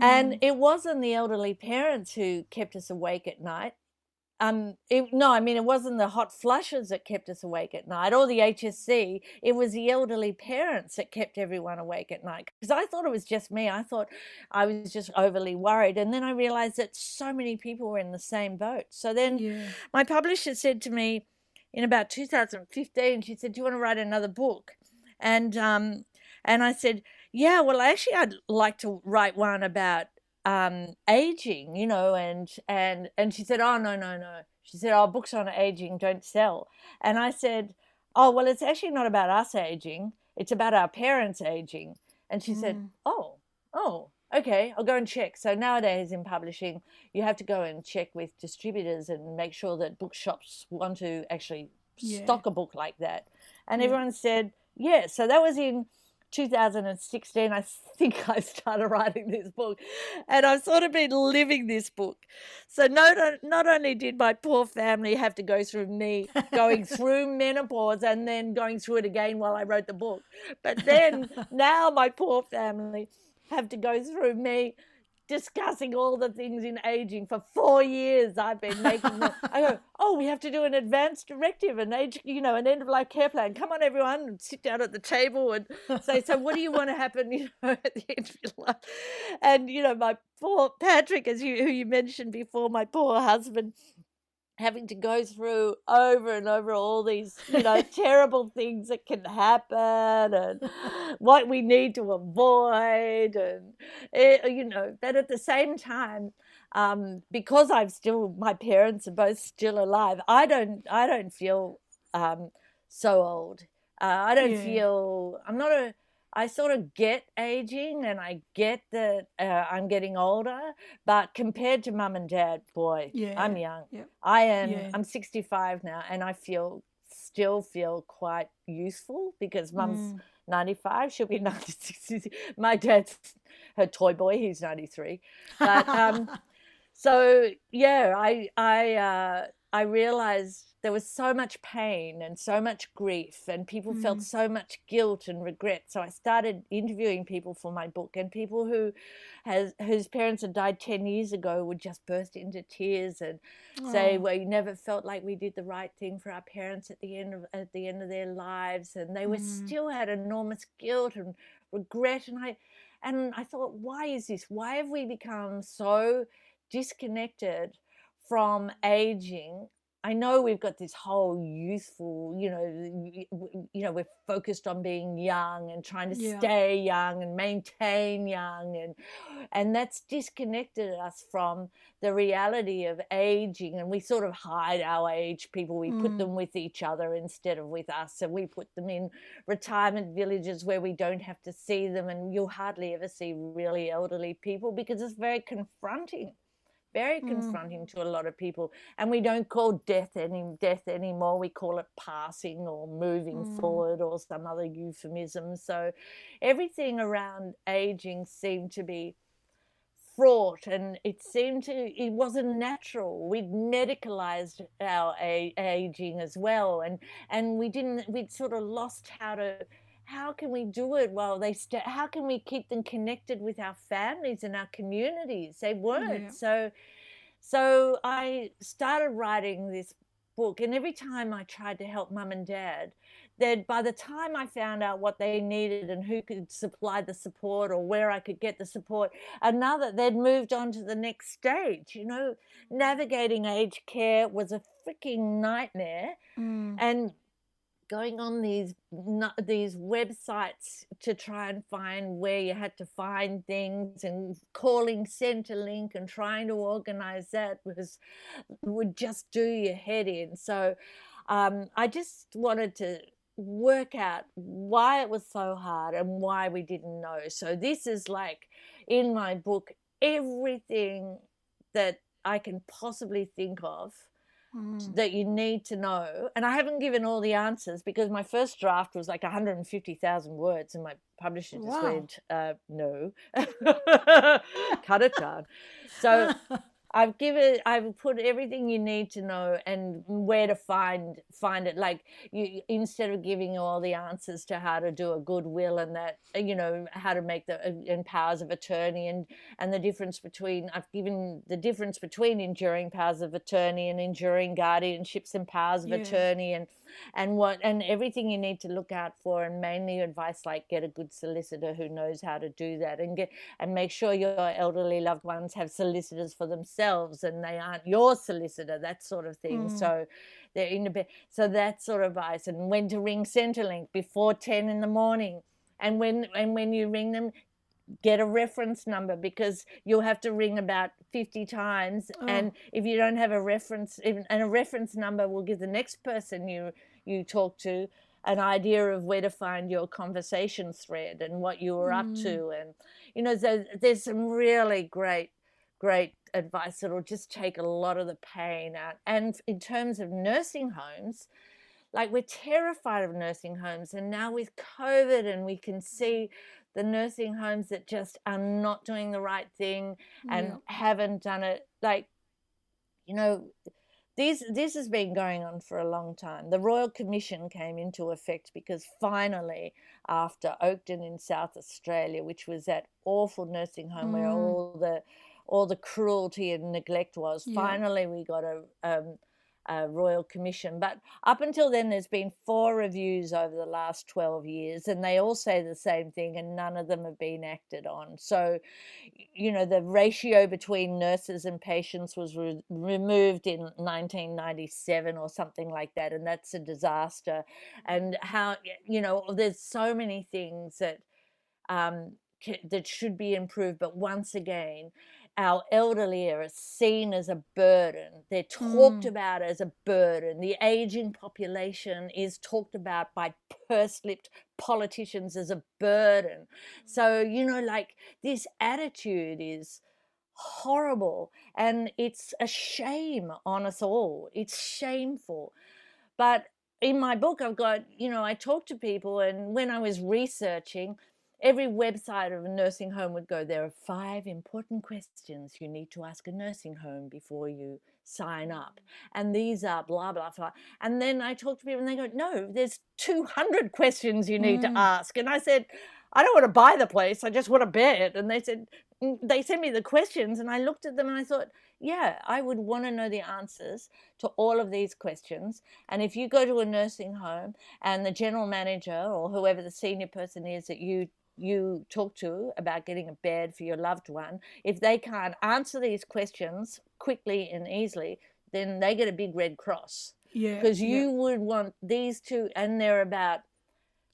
And it wasn't the elderly parents who kept us awake at night um it, no i mean it wasn't the hot flushes that kept us awake at night or the hsc it was the elderly parents that kept everyone awake at night because i thought it was just me. I thought i was just overly worried and then i realized that so many people were in the same boat. So then Yeah. my publisher said to me in about 2015 she said do you want to write another book? And um and i said yeah well actually i'd like to write one about um aging you know and and and she said oh no no no she said oh books on aging don't sell and i said oh well it's actually not about us aging it's about our parents aging and she said Mm. oh oh okay i'll go and check so nowadays in publishing you have to go and check with distributors and make sure that bookshops want to actually Yeah. stock a book like that and Yeah. everyone said yeah so that was in 2016 i think i started writing this book and i've sort of been living this book. So not, not only did my poor family have to go through me going through menopause and then going through it again while i wrote the book but then now my poor family have to go through me discussing all the things in aging for four years i've been making i go oh we have to do an advanced directive an age you know an end of life care plan. Come on everyone and sit down at the table and say so what do you want to happen you know at the end of your life? And you know my poor patrick as you who you mentioned before my poor husband having to go through over and over all these you know terrible things that can happen and what we need to avoid and eh, you know but at the same time um, because i'm still my parents are both still alive i don't i don't feel um, so old uh, i don't Yeah. feel i'm not a I sort of get aging and I get that uh, I'm getting older, but compared to mum and dad, boy, Yeah, I'm young. yeah. I am. Yeah. I'm 65 now, and I feel still feel quite useful because mum's Mm. 95. She'll be 96. My dad's her toy boy. He's 93. But um, so yeah, I I uh, I realized there was so much pain and so much grief and people mm. felt so much guilt and regret so i started interviewing people for my book and people who has whose parents had died 10 years ago would just burst into tears and oh. say well you never felt like we did the right thing for our parents at the end of at the end of their lives and they were mm. still had enormous guilt and regret and i and i thought why is this why have we become so disconnected from aging I know we've got this whole youthful, you know, you know, we're focused on being young and trying to yeah. stay young and maintain young, and and that's disconnected us from the reality of aging. And we sort of hide our age. People we mm. put them with each other instead of with us, and we put them in retirement villages where we don't have to see them, and you'll hardly ever see really elderly people because it's very confronting very mm. confronting to a lot of people and we don't call death any death anymore we call it passing or moving mm. forward or some other euphemism so everything around aging seemed to be fraught and it seemed to it wasn't natural we'd medicalized our a- aging as well and and we didn't we'd sort of lost how to how can we do it while they stay how can we keep them connected with our families and our communities? They weren't. Yeah. so so i started writing this book and every time i tried to help mum and dad that by the time i found out what they needed and who could supply the support or where i could get the support another they'd moved on to the next stage you know? Navigating aged care was a freaking nightmare. Mm. and going on these these websites to try and find where you had to find things and calling Centrelink and trying to organize that was would just do your head in. So um, I just wanted to work out why it was so hard and why we didn't know. So this is like in my book everything that I can possibly think of mm. that you need to know. And I haven't given all the answers because my first draft was like 150,000 words, and my publisher just wow. went, uh, no, cut it down. So I've given I've put everything you need to know and where to find find it. Like you instead of giving all the answers to how to do a goodwill and that uh, you know how to make the uh, and powers of attorney and and the difference between I've given the difference between enduring powers of attorney and enduring guardianships and powers of yeah. attorney and and what and everything you need to look out for and mainly advice like get a good solicitor who knows how to do that and get and make sure your elderly loved ones have solicitors for themselves and they aren't your solicitor that sort of thing mm. so they're in a bit so that sort of advice and when to ring centrelink before 10 in the morning and when and when you ring them get a reference number because you'll have to ring about 50 times oh. and if you don't have a reference and a reference number will give the next person you you talk to an idea of where to find your conversation thread and what you were mm. up to mm. and you know there's, there's some really great great advice that'll just take a lot of the pain out and in terms of nursing homes like we're terrified of nursing homes and now with covid and we can see the nursing homes that just are not doing the right thing and yeah. haven't done it like you know this this has been going on for a long time the royal commission came into effect because finally after oakden in south australia which was that awful nursing home mm. where all the all the cruelty and neglect was yeah. finally we got a um, uh, Royal Commission. But up until then, there's been four reviews over the last 12 years, and they all say the same thing, and none of them have been acted on. So, you know, the ratio between nurses and patients was re- removed in 1997 or something like that, and that's a disaster. And how, you know, there's so many things that. Um, that should be improved, but once again, our elderly are seen as a burden. They're talked mm. about as a burden. The aging population is talked about by purse lipped politicians as a burden. So, you know, like this attitude is horrible and it's a shame on us all. It's shameful. But in my book, I've got, you know, I talk to people, and when I was researching, every website of a nursing home would go there are five important questions you need to ask a nursing home before you sign up. And these are blah blah blah. And then i talk to people and they go no there's 200 questions you need mm. to ask. And i said i don't want to buy the place i just want to bed and they said mm, they sent me the questions. And i looked at them and i thought yeah i would want to know the answers to all of these questions. And if you go to a nursing home and the general manager or whoever the senior person is that you you talk to about getting a bed for your loved one, if they can't answer these questions quickly and easily, then they get a big red cross. Yeah. Because you yeah. would want these two, and they're about,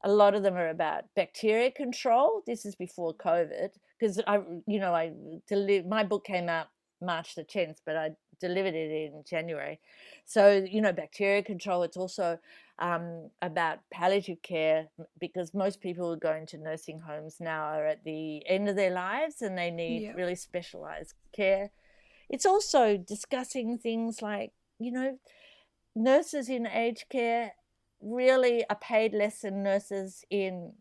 a lot of them are about bacteria control. This is before COVID. Because I, you know, I deli- my book came out March the 10th, but I delivered it in January. So, you know, bacteria control, it's also um, about palliative care because most people who go into nursing homes now are at the end of their lives and they need yeah. really specialized care. It's also discussing things like, you know, nurses in aged care really are paid less than nurses in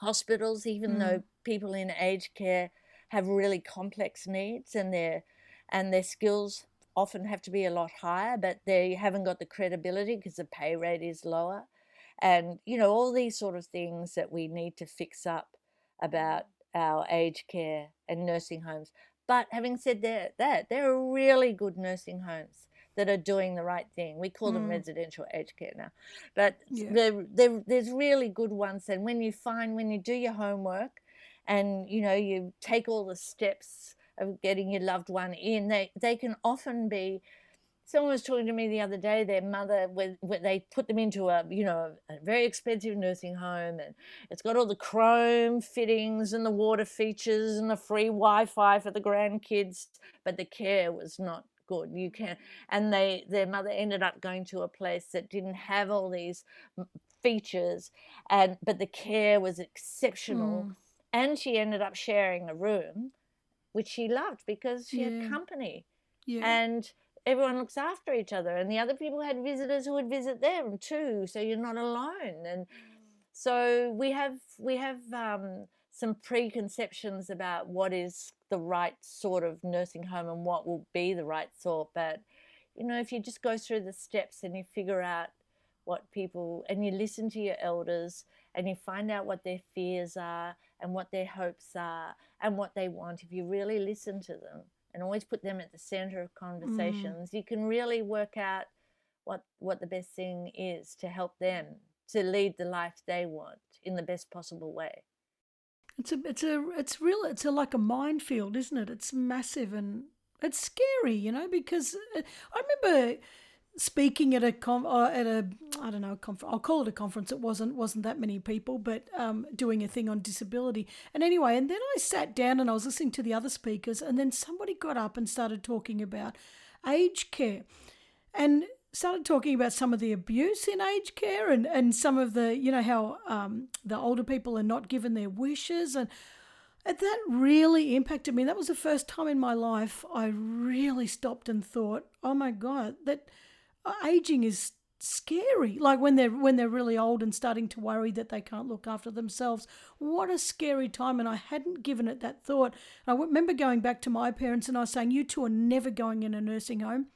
hospitals, even mm. though people in aged care have really complex needs and their and their skills often have to be a lot higher, but they haven't got the credibility because the pay rate is lower. And, you know, all these sort of things that we need to fix up about our aged care and nursing homes. But having said that, that there are really good nursing homes that are doing the right thing. We call them mm. residential aged care now, but yeah. there, there, there's really good ones. And when you find, when you do your homework, and you know you take all the steps of getting your loved one in. They they can often be. Someone was talking to me the other day. Their mother, where, where they put them into a you know a very expensive nursing home, and it's got all the chrome fittings and the water features and the free Wi-Fi for the grandkids, but the care was not good. You can, and they their mother ended up going to a place that didn't have all these features, and but the care was exceptional, mm. and she ended up sharing a room which she loved because she yeah. had company. Yeah. And everyone looks after each other and the other people had visitors who would visit them too so you're not alone and so we have we have um, some preconceptions about what is the right sort of nursing home and what will be the right sort but you know if you just go through the steps and you figure out what people and you listen to your elders and you find out what their fears are and what their hopes are and what they want, if you really listen to them and always put them at the center of mm. conversations, mm. you can really work out what what the best thing is to help them to lead the life they want in the best possible way. It's a it's a it's real it's a like a minefield, isn't it? It's massive and it's scary, you know, because uh, I remember speaking at a com- uh, at a I don't know conference. I'll call it a conference. It wasn't wasn't that many people, but um, doing a thing on disability. And anyway, and then I sat down and I was listening to the other speakers, and then somebody got up and started talking about aged care, and started talking about some of the abuse in aged care and and some of the you know how um, the older people are not given their wishes and. And that really impacted me. That was the first time in my life I really stopped and thought, "Oh my God, that aging is scary. Like when they're when they're really old and starting to worry that they can't look after themselves. What a scary time and i hadn't given it that thought. I remember going back to my parents and i was saying you two are never going in a nursing home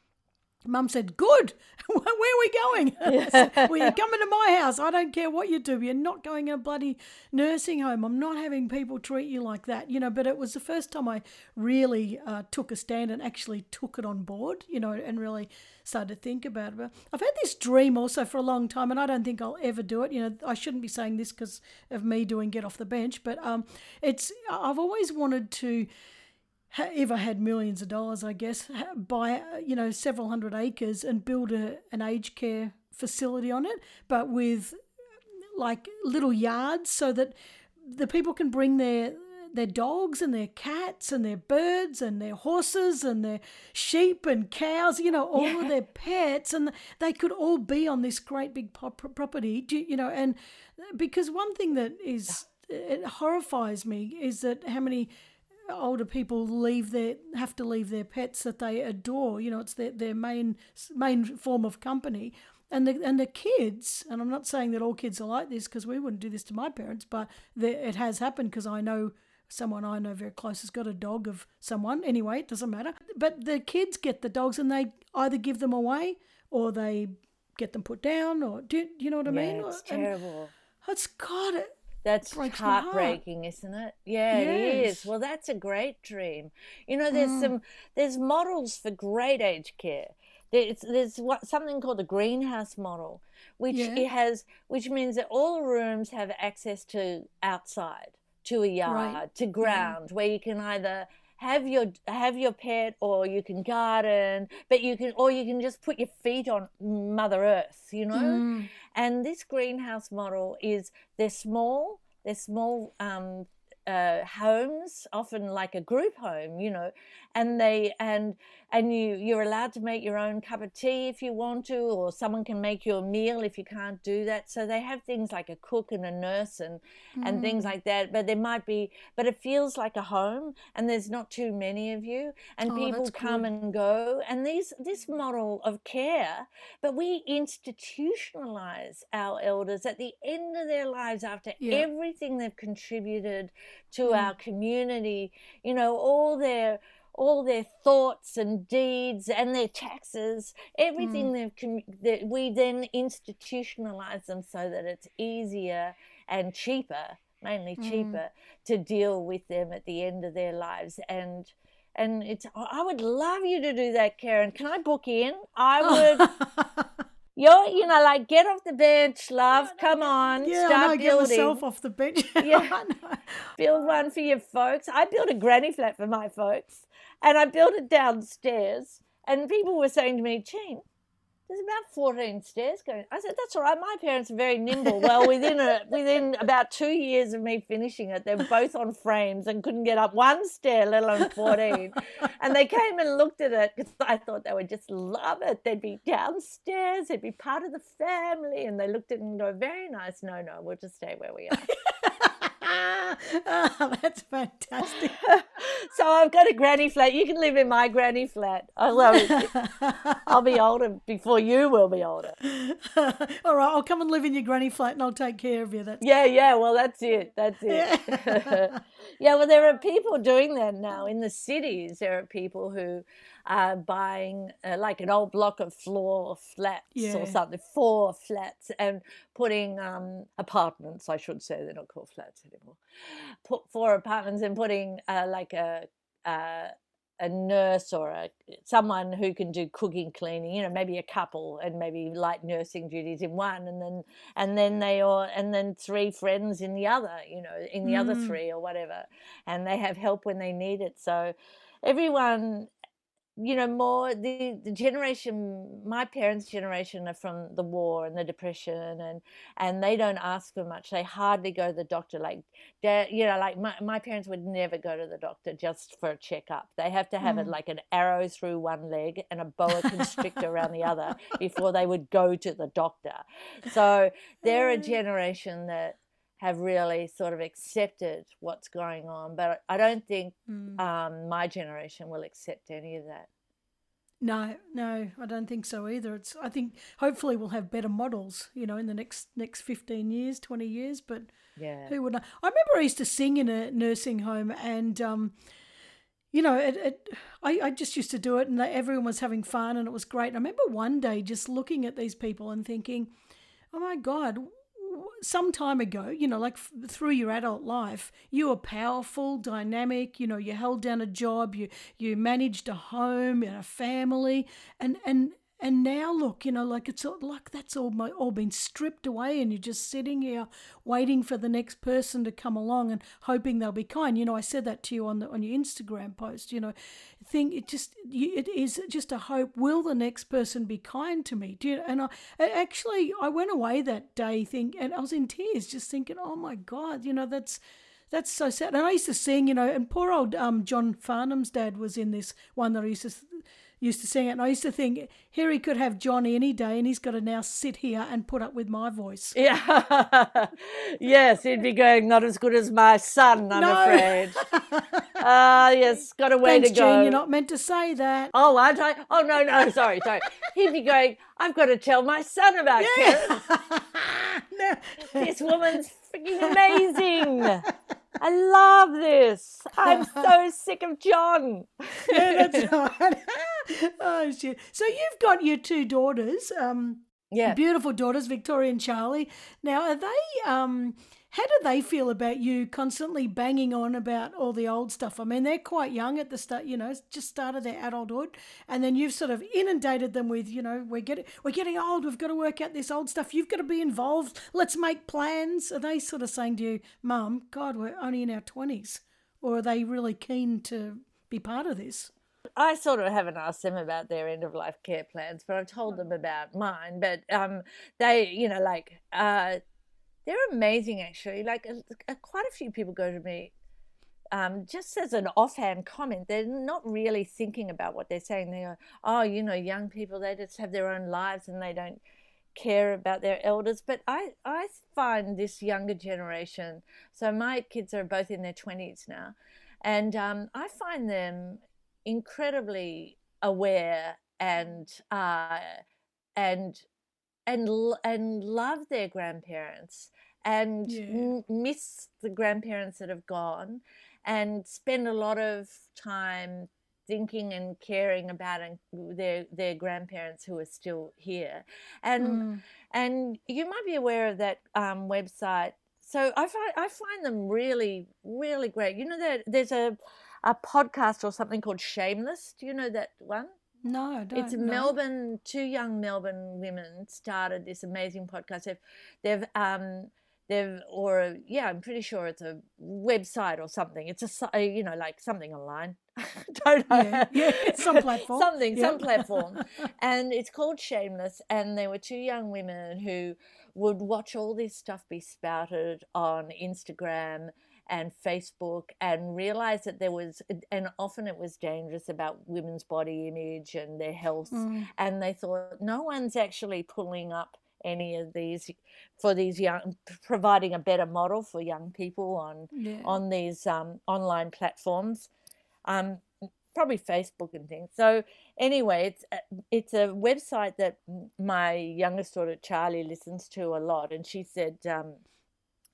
Mum said, Good. Where are we going? Yeah. well, you're coming to my house. I don't care what you do. You're not going in a bloody nursing home. I'm not having people treat you like that, you know. But it was the first time I really uh, took a stand and actually took it on board, you know, and really started to think about it. But I've had this dream also for a long time, and I don't think I'll ever do it. You know, I shouldn't be saying this because of me doing Get Off the Bench, but um, it's I've always wanted to ever had millions of dollars, I guess, buy uh, you know several hundred acres and build a, an aged care facility on it, but with like little yards so that the people can bring their their dogs and their cats and their birds and their horses and their sheep and cows, you know, all yeah. of their pets, and they could all be on this great big property, you know. And uh, because one thing that is it horrifies me is that how many older people leave their have to leave their pets that they adore. You know, it's their, their main main form of company. And the and the kids, and I'm not saying that all kids are like this because we wouldn't do this to my parents, but the, it has happened because I know someone I know very close has got a dog of someone. Anyway, it doesn't matter. But the kids get the dogs and they either give them away or they get them put down or do you know what I yeah, mean? it's And terrible. It's got it. That's heart. heartbreaking, isn't it? Yeah, it Yes. is. Well, that's a great dream. You know, there's Mm. some there's models for great aged care. There's there's what something called the greenhouse model, which Yeah. it has, which means that all rooms have access to outside, to a yard, to ground, where you can either have your have your pet or you can garden, but you can or you can just put your feet on Mother Earth. You know. Mm. And this greenhouse model is they're small, they're small um, uh, homes, often like a group home, you know, and they and and you you're allowed to make your own cup of tea if you want to, or someone can make you a meal if you can't do that. So they have things like a cook and a nurse and and things Mm. like that. But there might be, but it feels like a home, and there's not too many of you, and Oh, people come good. and go. And these this model of care but we institutionalize our elders at the end of their lives after Yeah. everything they've contributed to Mm. our community you know all their all their thoughts and deeds and their taxes everything they've com- that we then institutionalize them so that it's easier and cheaper mainly Mm. cheaper to deal with them at the end of their lives and and it's i would love you to do that karen can i book in i would you're, you know, like get off the bench, love. Come on, yeah, start I know, get building. myself off the bench. Yeah. Build one for your folks. I built a granny flat for my folks, and I built it downstairs. And people were saying to me, "Jean, there's about 14 stairs going." I said, "That's all right. My parents are very nimble." Well, within a within about two years of me finishing it, they were both on frames and couldn't get up one stair, let alone 14. and they came and looked at it because I thought they would just love it. They'd be downstairs, they'd be part of the family, and they looked at it and go, "Very nice. No, no, we'll just stay where we are." Ah, that's fantastic. so I've got a granny flat. You can live in my granny flat. Although I'll be older before you will be older. All right, I'll come and live in your granny flat and I'll take care of you. That's Yeah, yeah. Well, that's it. That's it. Yeah. yeah. Well, there are people doing that now in the cities. There are people who are buying uh, like an old block of floor flats Yeah. or something, four flats, and putting um, apartments. I should say they're not called flats anymore. Put four apartments and putting uh, like a. Uh, a nurse or a someone who can do cooking cleaning you know maybe a couple and maybe light nursing duties in one and then and then they all and then three friends in the other you know in the other Mm. three or whatever and they have help when they need it so everyone you know more the, the generation my parents generation are from the war and the depression and and they don't ask for much. They hardly go to the doctor like you know like my, my parents would never go to the doctor just for a checkup. They have to have it Mm. like an arrow through one leg and a boa constrictor around the other before they would go to the doctor. So they're a generation that have really sort of accepted what's going on but i don't think Mm. um, my generation will accept any of that No, no, I don't think so either. It's I think hopefully we'll have better models, you know, in the next next fifteen years, twenty years. But yeah who would know? I remember I used to sing in a nursing home, and um, you know, it, it I I just used to do it, and everyone was having fun, and it was great. And I remember one day just looking at these people and thinking, oh my god. Some time ago, you know, like f- through your adult life, you were powerful, dynamic. You know, you held down a job, you you managed a home and a family, and and and now look, you know, like it's all, like that's all my, all been stripped away, and you're just sitting here waiting for the next person to come along and hoping they'll be kind. You know, I said that to you on the on your Instagram post. You know, think it just it is just a hope. Will the next person be kind to me? Do you, and I actually I went away that day think and I was in tears, just thinking, oh my god, you know that's. That's so sad. And I used to sing, you know, and poor old um, John Farnham's dad was in this one that I used to used to sing it. And I used to think, here he could have Johnny any day, and he's got to now sit here and put up with my voice. Yeah. yes, he'd be going not as good as my son, I'm No. afraid. Ah, yes, got a way Thanks, to go. Jean. You're not meant to say that. Oh, aren't I? Oh, no, no, sorry, sorry. He'd be going, I've got to tell my son about Karen. no. This woman's freaking amazing. I love this. I'm so sick of John. yeah, that's right. oh shit! So you've got your two daughters, um, Yeah. beautiful daughters, Victoria and Charlie. Now, are they? Um, how do they feel about you constantly banging on about all the old stuff? I mean, they're quite young at the start, you know, just started their adulthood, and then you've sort of inundated them with, you know, we're getting we're getting old. We've got to work out this old stuff. You've got to be involved. Let's make plans. Are they sort of saying to you, Mum, God, we're only in our twenties, or are they really keen to be part of this? I sort of haven't asked them about their end of life care plans, but I've told them about mine. But um, they, you know, like uh, they're amazing actually. Like uh, quite a few people go to me um, just as an offhand comment. They're not really thinking about what they're saying. They go, "Oh, you know, young people they just have their own lives and they don't." care about their elders but i i find this younger generation so my kids are both in their 20s now and um, i find them incredibly aware and uh, and and and love their grandparents and Yeah. m- miss the grandparents that have gone and spend a lot of time thinking and caring about and their their grandparents who are still here and Mm. and you might be aware of that um, website. So I find I find them really really great. You know that there's a a podcast or something called Shameless. Do you know that one? No. It's no. Melbourne. Two young Melbourne women started this amazing podcast. They've they've um they've or yeah, I'm pretty sure it's a website or something. It's a you know like something online. Don't know. Yeah, yeah, some platform. something, some platform and it's called Shameless. And there were two young women who would watch all this stuff be spouted on Instagram and Facebook and realize that there was, and often it was dangerous about women's body image and their health. Mm. And they thought, no one's actually pulling up any of these for these young, providing a better model for young people on Yeah. on these um, online platforms, um, probably Facebook and things. So anyway, it's a, it's a website that my youngest daughter Charlie listens to a lot, and she said, um,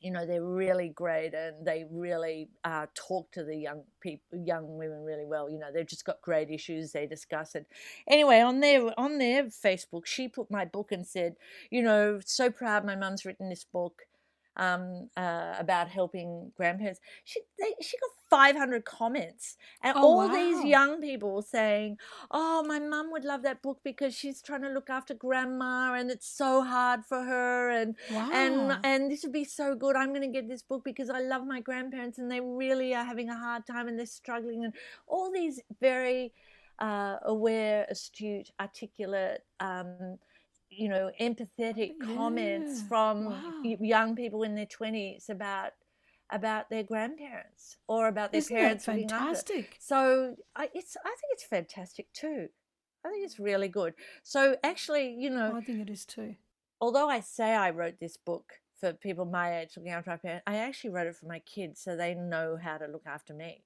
you know, they're really great and they really uh, talk to the young people, young women really well. You know, they've just got great issues they discuss it. Anyway, on their on their Facebook, she put my book and said, you know, so proud my mum's written this book um, uh, about helping grandparents. She they, she got 500 comments, and Oh, all these young people saying, "Oh, my mum would love that book because she's trying to look after grandma, and it's so hard for her, and Wow. and and this would be so good. I'm going to get this book because I love my grandparents, and they really are having a hard time, and they're struggling, and all these very uh, aware, astute, articulate." Um, you know, empathetic comments from Wow. young people in their twenties about about their grandparents or about their Isn't parents after. fantastic? So I, it's I think it's fantastic too. I think it's really good. So actually, you know, I think it is too. although I say I wrote this book for people my age looking after my parents, I actually wrote it for my kids so they know how to look after me.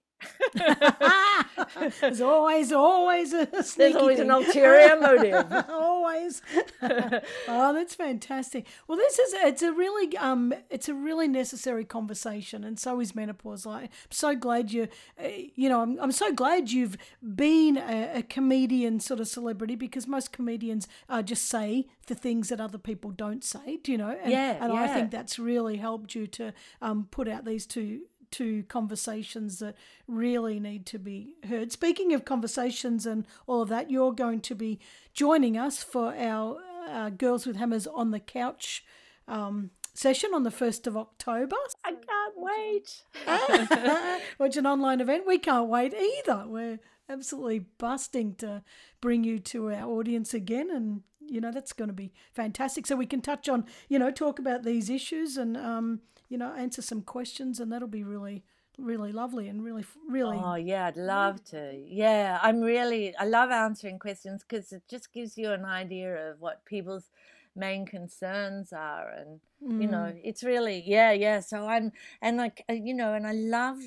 There's always, always a There's sneaky always an ulterior motive. always. oh, that's fantastic. Well, this is it's a really um it's a really necessary conversation, and so is menopause. Like, I'm so glad you, uh, you know, I'm, I'm so glad you've been a, a comedian sort of celebrity because most comedians uh, just say the things that other people don't say. Do you know? And, Yeah, and I think that's really helped you to um put out these two two conversations that really need to be heard. Speaking of conversations and all of that, you're going to be joining us for our uh, Girls with Hammers on the Couch um, session on the 1st of October. I can't wait. Which an online event. We can't wait either. We're absolutely busting to bring you to our audience again and you know that's going to be fantastic so we can touch on you know talk about these issues and um you know answer some questions and that'll be really really lovely and really really Oh yeah, I'd love to. Yeah, I'm really I love answering questions because it just gives you an idea of what people's main concerns are, and you know, Mm. it's really yeah, yeah. So I'm and like uh, you know, and I love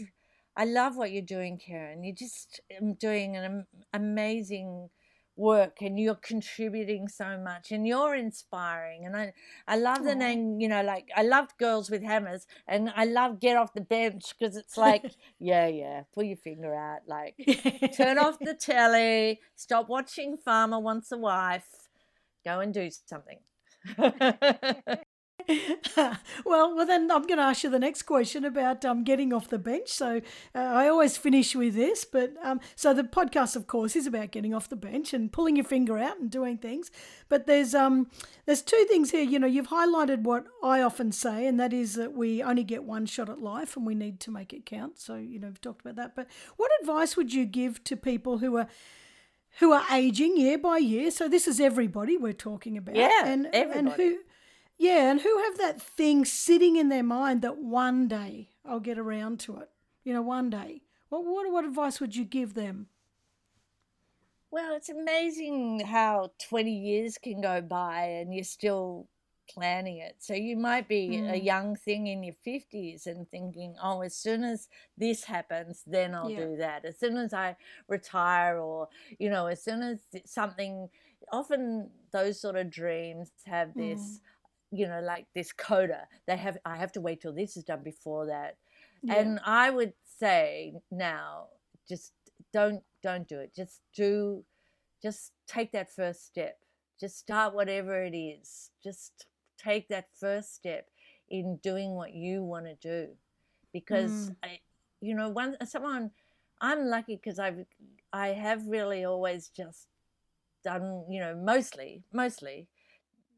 I love what you're doing, Karen. You're just um, doing an amazing work and you're contributing so much and you're inspiring and I I love the name you know like I loved girls with hammers and I love get off the bench because it's like yeah yeah pull your finger out like turn off the telly stop watching farmer wants a wife go and do something well, well, then I'm going to ask you the next question about um, getting off the bench. So uh, I always finish with this, but um, so the podcast, of course, is about getting off the bench and pulling your finger out and doing things. But there's um, there's two things here. You know, you've highlighted what I often say, and that is that we only get one shot at life, and we need to make it count. So you know, we've talked about that. But what advice would you give to people who are who are aging year by year? So this is everybody we're talking about. Yeah, and and everybody. who yeah, and who have that thing sitting in their mind that one day I'll get around to it. You know, one day. What what what advice would you give them? Well, it's amazing how 20 years can go by and you're still planning it. So you might be a Mm. young thing in your 50s and thinking, oh, as soon as this happens, then I'll Yeah. do that. As soon as I retire, or, you know, as soon as something, often those sort of dreams have Mm. You know, like this coda. They have, I have to wait till this is done before that. Yeah. And I would say now, just don't don't do it. Just do just take that first step. Just start whatever it is. Just take that first step in doing what you want to do. Because Mm. I you know, one someone I'm lucky because I've I have really always just done, you know, mostly, mostly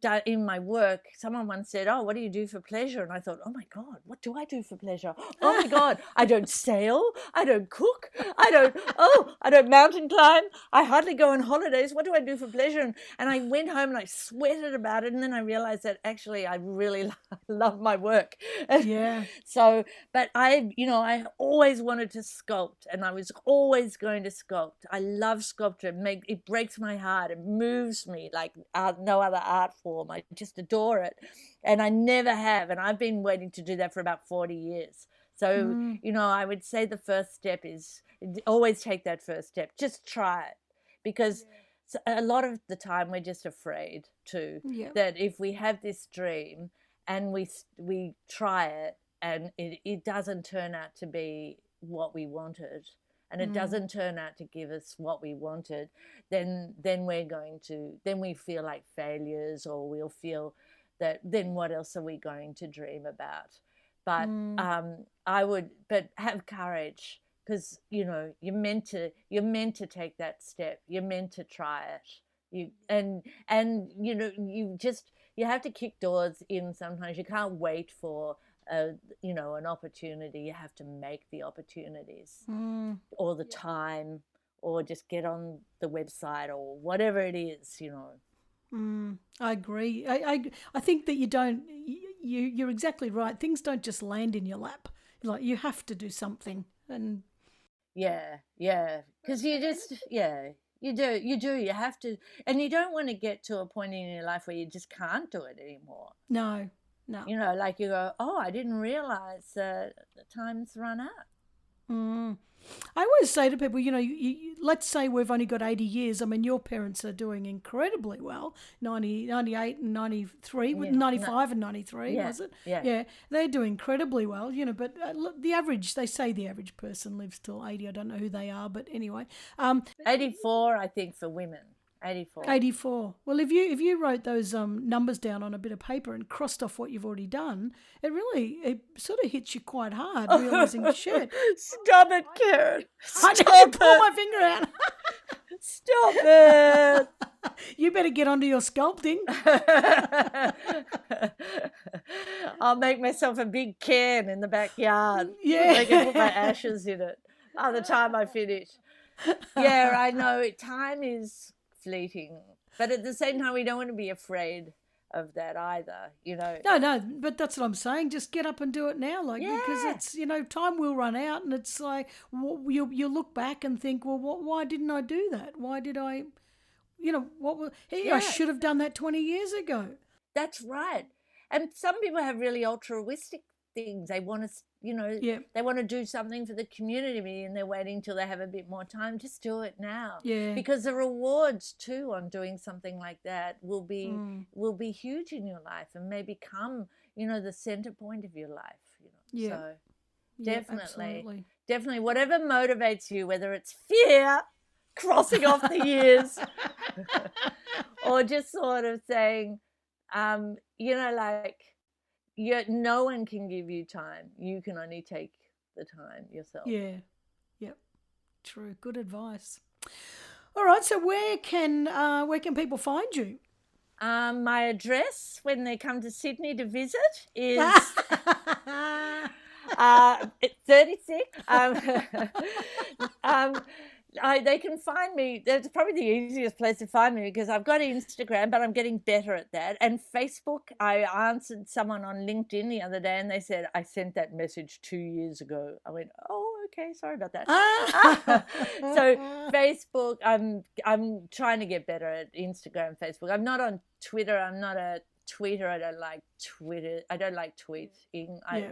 done in my work, someone once said, Oh, what do you do for pleasure? And I thought, Oh my God, what do I do for pleasure? Oh my God, I don't sail, I don't cook, I don't, oh, I don't mountain climb, I hardly go on holidays. What do I do for pleasure? And, and I went home and I sweated about it. And then I realized that actually I really love my work. yeah. So, but I, you know, I always wanted to sculpt, and I was always going to sculpt. I love sculpture. It, make, it breaks my heart. It moves me like art, no other art form. I just adore it, and I never have. And I've been waiting to do that for about forty years. So, Mm. you know, I would say the first step is always take that first step. Just try it, because a lot of the time we're just afraid to Yeah. that if we have this dream and we we try it and it, it doesn't turn out to be what we wanted and it Mm. doesn't turn out to give us what we wanted then then we're going to then we feel like failures or we'll feel that then what else are we going to dream about but Mm. um i would but have courage because you know you're meant to you're meant to take that step you're meant to try it you and and you know you just you have to kick doors in sometimes you can't wait for you know an opportunity you have to make the opportunities Mm. all the time or just get on the website or whatever it is you know Mm, I agree. I, I I think that you don't. You you're exactly right. Things don't just land in your lap. Like you have to do something. And Yeah, yeah. Because you just, yeah, you do, you do, you have to, and you don't want to get to a point in your life where you just can't do it anymore. no, no. You know, like you go, oh, I didn't realize that the time's run out. Mm. I always say to people, you know, you, you, let's say we've only got 80 years. I mean, your parents are doing incredibly well 90, 98 and 93, Yeah, no- 95 and 93, Yeah, was it? yeah. Yeah, they're doing incredibly well, you know, but uh, look, the average, they say the average person lives till 80. I don't know who they are, but anyway. Um, 84, I think, for women. 84. 84. Well, if you if you wrote those um, numbers down on a bit of paper and crossed off what you've already done, it really it sort of hits you quite hard, realizing shit. Stop it, Karen. I need Stop to pull my finger out. Stop it. you better get onto your sculpting. I'll make myself a big can in the backyard. Yeah. I can put my ashes in it by the time I finish. Yeah, I know. Time is fleeting. But at the same time, we don't want to be afraid of that either, you know. No, no, but that's what I'm saying. Just get up and do it now, like because it's you know time will run out, and it's like you you look back and think, well, what, why didn't I do that? Why did I, you know, what? wa- Hey, I should have done that 20 years ago. That's right. And some people have really altruistic things. They want to, you know, Yeah. they want to do something for the community and they're waiting till they have a bit more time. Just do it now. Yeah. Because the rewards too on doing something like that will be Mm. will be huge in your life and may become, you know, the center point of your life. You know. Yeah. So Yeah, definitely. absolutely. definitely whatever motivates you, whether it's fear, crossing off the years, or just sort of saying, um, you know, like you no one can give you time. You can only take the time yourself. Yeah. Yep. True. Good advice. All right. So where can uh, where can people find you? Um, my address when they come to Sydney to visit is uh, it's 36. Um, um, I, they can find me. That's probably the easiest place to find me because I've got Instagram, but I'm getting better at that. And Facebook, I answered someone on LinkedIn the other day and they said, I sent that message two years ago. I went, oh, okay, sorry about that. so Facebook, I'm I'm trying to get better at Instagram, Facebook. I'm not on Twitter. I'm not a tweeter. I don't like Twitter. I don't like tweeting. I, Yeah.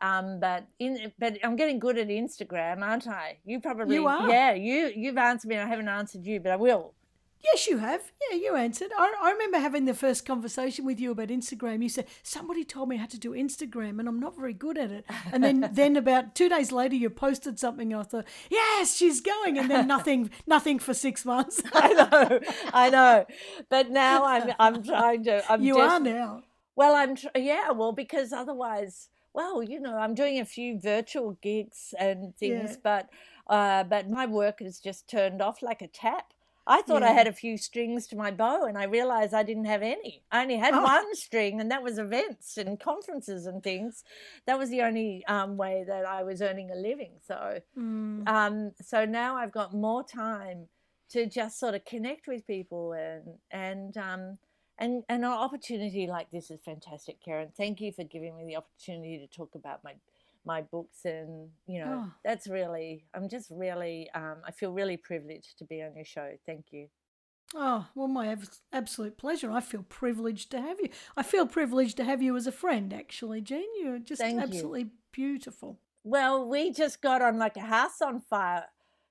Um, but in but I'm getting good at Instagram, aren't I? You probably You are. Yeah, you you've answered me. and I haven't answered you, but I will. Yes, you have. Yeah, you answered. I, I remember having the first conversation with you about Instagram. You said somebody told me how to do Instagram, and I'm not very good at it. And then, then about two days later, you posted something. And I thought, yes, she's going, and then nothing, nothing for six months. I know, I know. But now I'm I'm trying to. I'm you are now. Well, I'm tr- yeah. Well, because otherwise, well, you know, I'm doing a few virtual gigs and things, Yeah. but uh, but my work has just turned off like a tap. I thought I had a few strings to my bow, and I realized I didn't have any. I only had Oh. one string, and that was events and conferences and things. That was the only um, way that I was earning a living. So, Mm, um, so now I've got more time to just sort of connect with people and and um, and and an opportunity like this is fantastic, Karen. Thank you for giving me the opportunity to talk about my my books and you know Oh. that's really I'm just really um, I feel really privileged to be on your show. Thank you. oh well, my abs- absolute pleasure. I feel privileged to have you. I feel privileged to have you as a friend. Actually, Jean, you're just Thank you. absolutely beautiful. Well, we just got on like a house on fire,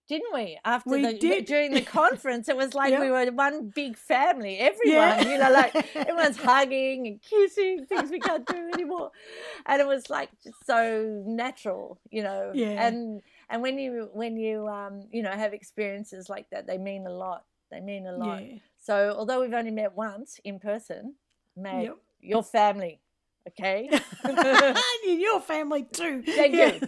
didn't we? After We the did. during the conference, it was like Yep. we were one big family. Everyone, Yeah. you know, like everyone's hugging and kissing, things we can't do anymore, and it was like just so natural, you know. Yeah. And and when you when you um you know have experiences like that, they mean a lot. They mean a lot. Yeah. So although we've only met once in person, mate, Yep. your family, okay? and your family too. Thank you.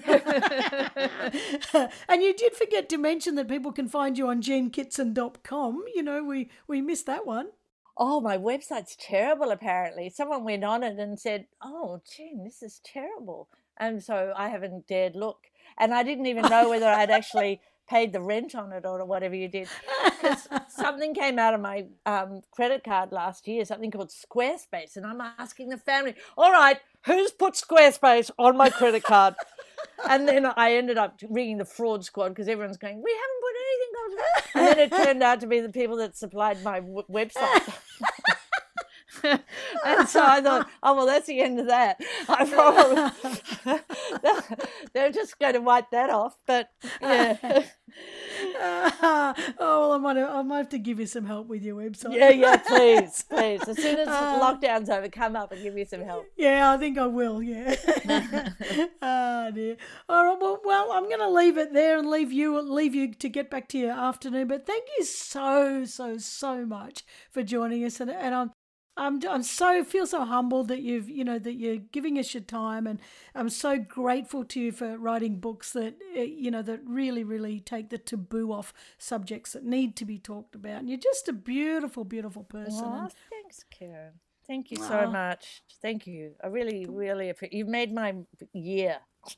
and you did forget to mention that people can find you on jeankittson.com. You know, we, we missed that one. oh, my website's terrible, apparently. Someone went on it and said, oh, gee, this is terrible. And so I haven't dared look. And I didn't even know whether I'd actually paid the rent on it or whatever you did. Because something came out of my um, credit card last year, something called Squarespace. And I'm asking the family, all right, who's put Squarespace on my credit card? and then I ended up ringing the fraud squad because everyone's going, we haven't put anything on. it." And then it turned out to be the people that supplied my w- website. and so I thought, oh well, that's the end of that. I probably they're just going to wipe that off. But yeah, oh, well, I might, have, I might have to give you some help with your website. yeah, yeah. Please, please. As soon as Uh, lockdown's over, come up and give me some help. Yeah, I think I will. Yeah. oh dear. All right. Well, well, I'm going to leave it there and leave you leave you to get back to your afternoon. But thank you so so so much for joining us, and and I'm. I'm, I'm so feel so humbled that you've you know that you're giving us your time and I'm so grateful to you for writing books that uh, you know that really really take the taboo off subjects that need to be talked about and you're just a beautiful beautiful person Aw, and thanks, Karen. Thank you so much. Thank you. I really, really appreciate. You've made my year.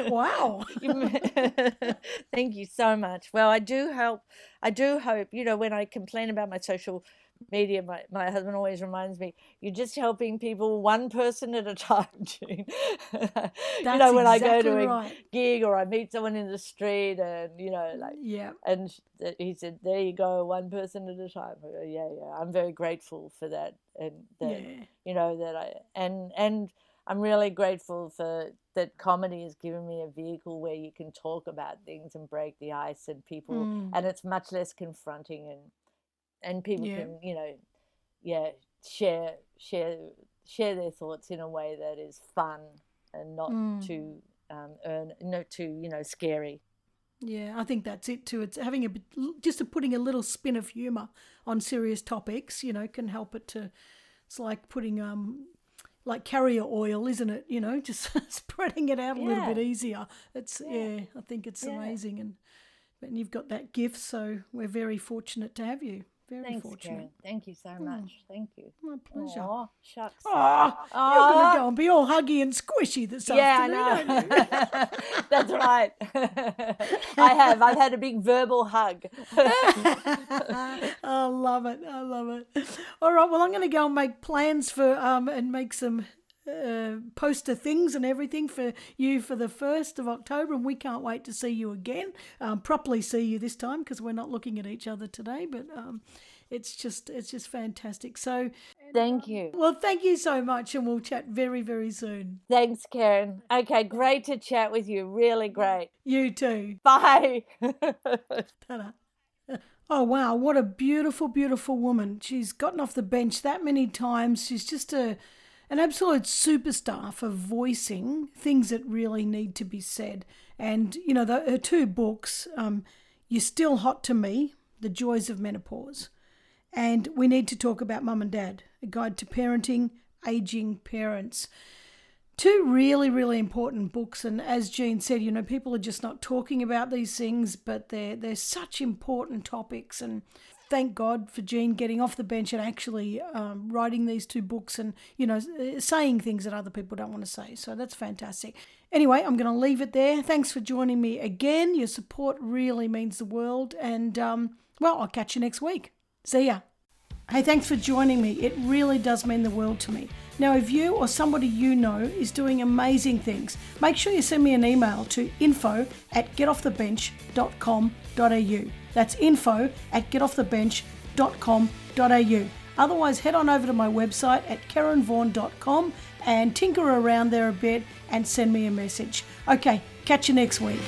wow Thank you so much. Well, I do help. I do hope, you know, when I complain about my social media, my, my husband always reminds me, you're just helping people one person at a time, Jean. you know, when I go to a right. gig or I meet someone in the street and, you know, like, yeah and he said, there you go, one person at a time. Go, yeah, yeah. I'm very grateful for that. And that, yeah you know, that I, and, and, I'm really grateful for that comedy has given me a vehicle where you can talk about things and break the ice and people Mm. and it's much less confronting and and people Yeah. can you know yeah share share share their thoughts in a way that is fun and not Mm. too um, earn not too you know scary Yeah, I think that's it too. It's having a bit, just a putting a little spin of humour on serious topics. You know, can help it to. It's like putting um, like carrier oil, isn't it? You know, just spreading it out a little bit easier. It's yeah, Yeah. I think it's Yeah. amazing, and and you've got that gift, so we're very fortunate to have you. Very thanks fortunate. Karen. thank you so much thank you My pleasure. Aw, shucks Oh, you're Aw. gonna go and be all huggy and squishy this yeah, afternoon, I know. That's right. I have. I've had a big verbal hug. I love it. I love it. All right. Well, I'm going to go and make plans for um and make some uh, poster things and everything for you for the first of October, and we can't wait to see you again. Um, properly see you this time because we're not looking at each other today, but um, it's just it's just fantastic. So, Thank you. well, thank you so much, and we'll chat very very soon. Thanks, Karen. Okay, great to chat with you. Really great. You too. Bye. Oh wow, what a beautiful, beautiful woman. She's gotten off the bench that many times. She's just a an absolute superstar for voicing things that really need to be said. And you know, the, her two books, um, "You're Still Hot to Me: The Joys of Menopause," and "We Need to Talk About Mum and Dad: A Guide to Parenting Aging Parents." two really really important books and as jean said you know people are just not talking about these things but they're they're such important topics and thank god for jean getting off the bench and actually um, writing these two books and you know saying things that other people don't want to say so that's fantastic anyway i'm going to leave it there thanks for joining me again your support really means the world and um, well i'll catch you next week see ya Hey, thanks for joining me. It really does mean the world to me. Now, if you or somebody you know is doing amazing things, make sure you send me an email to info at getoffthebench.com.au. That's info at getoffthebench.com.au. Otherwise, head on over to my website at karenvaughan.com and tinker around there a bit and send me a message. Okay, catch you next week.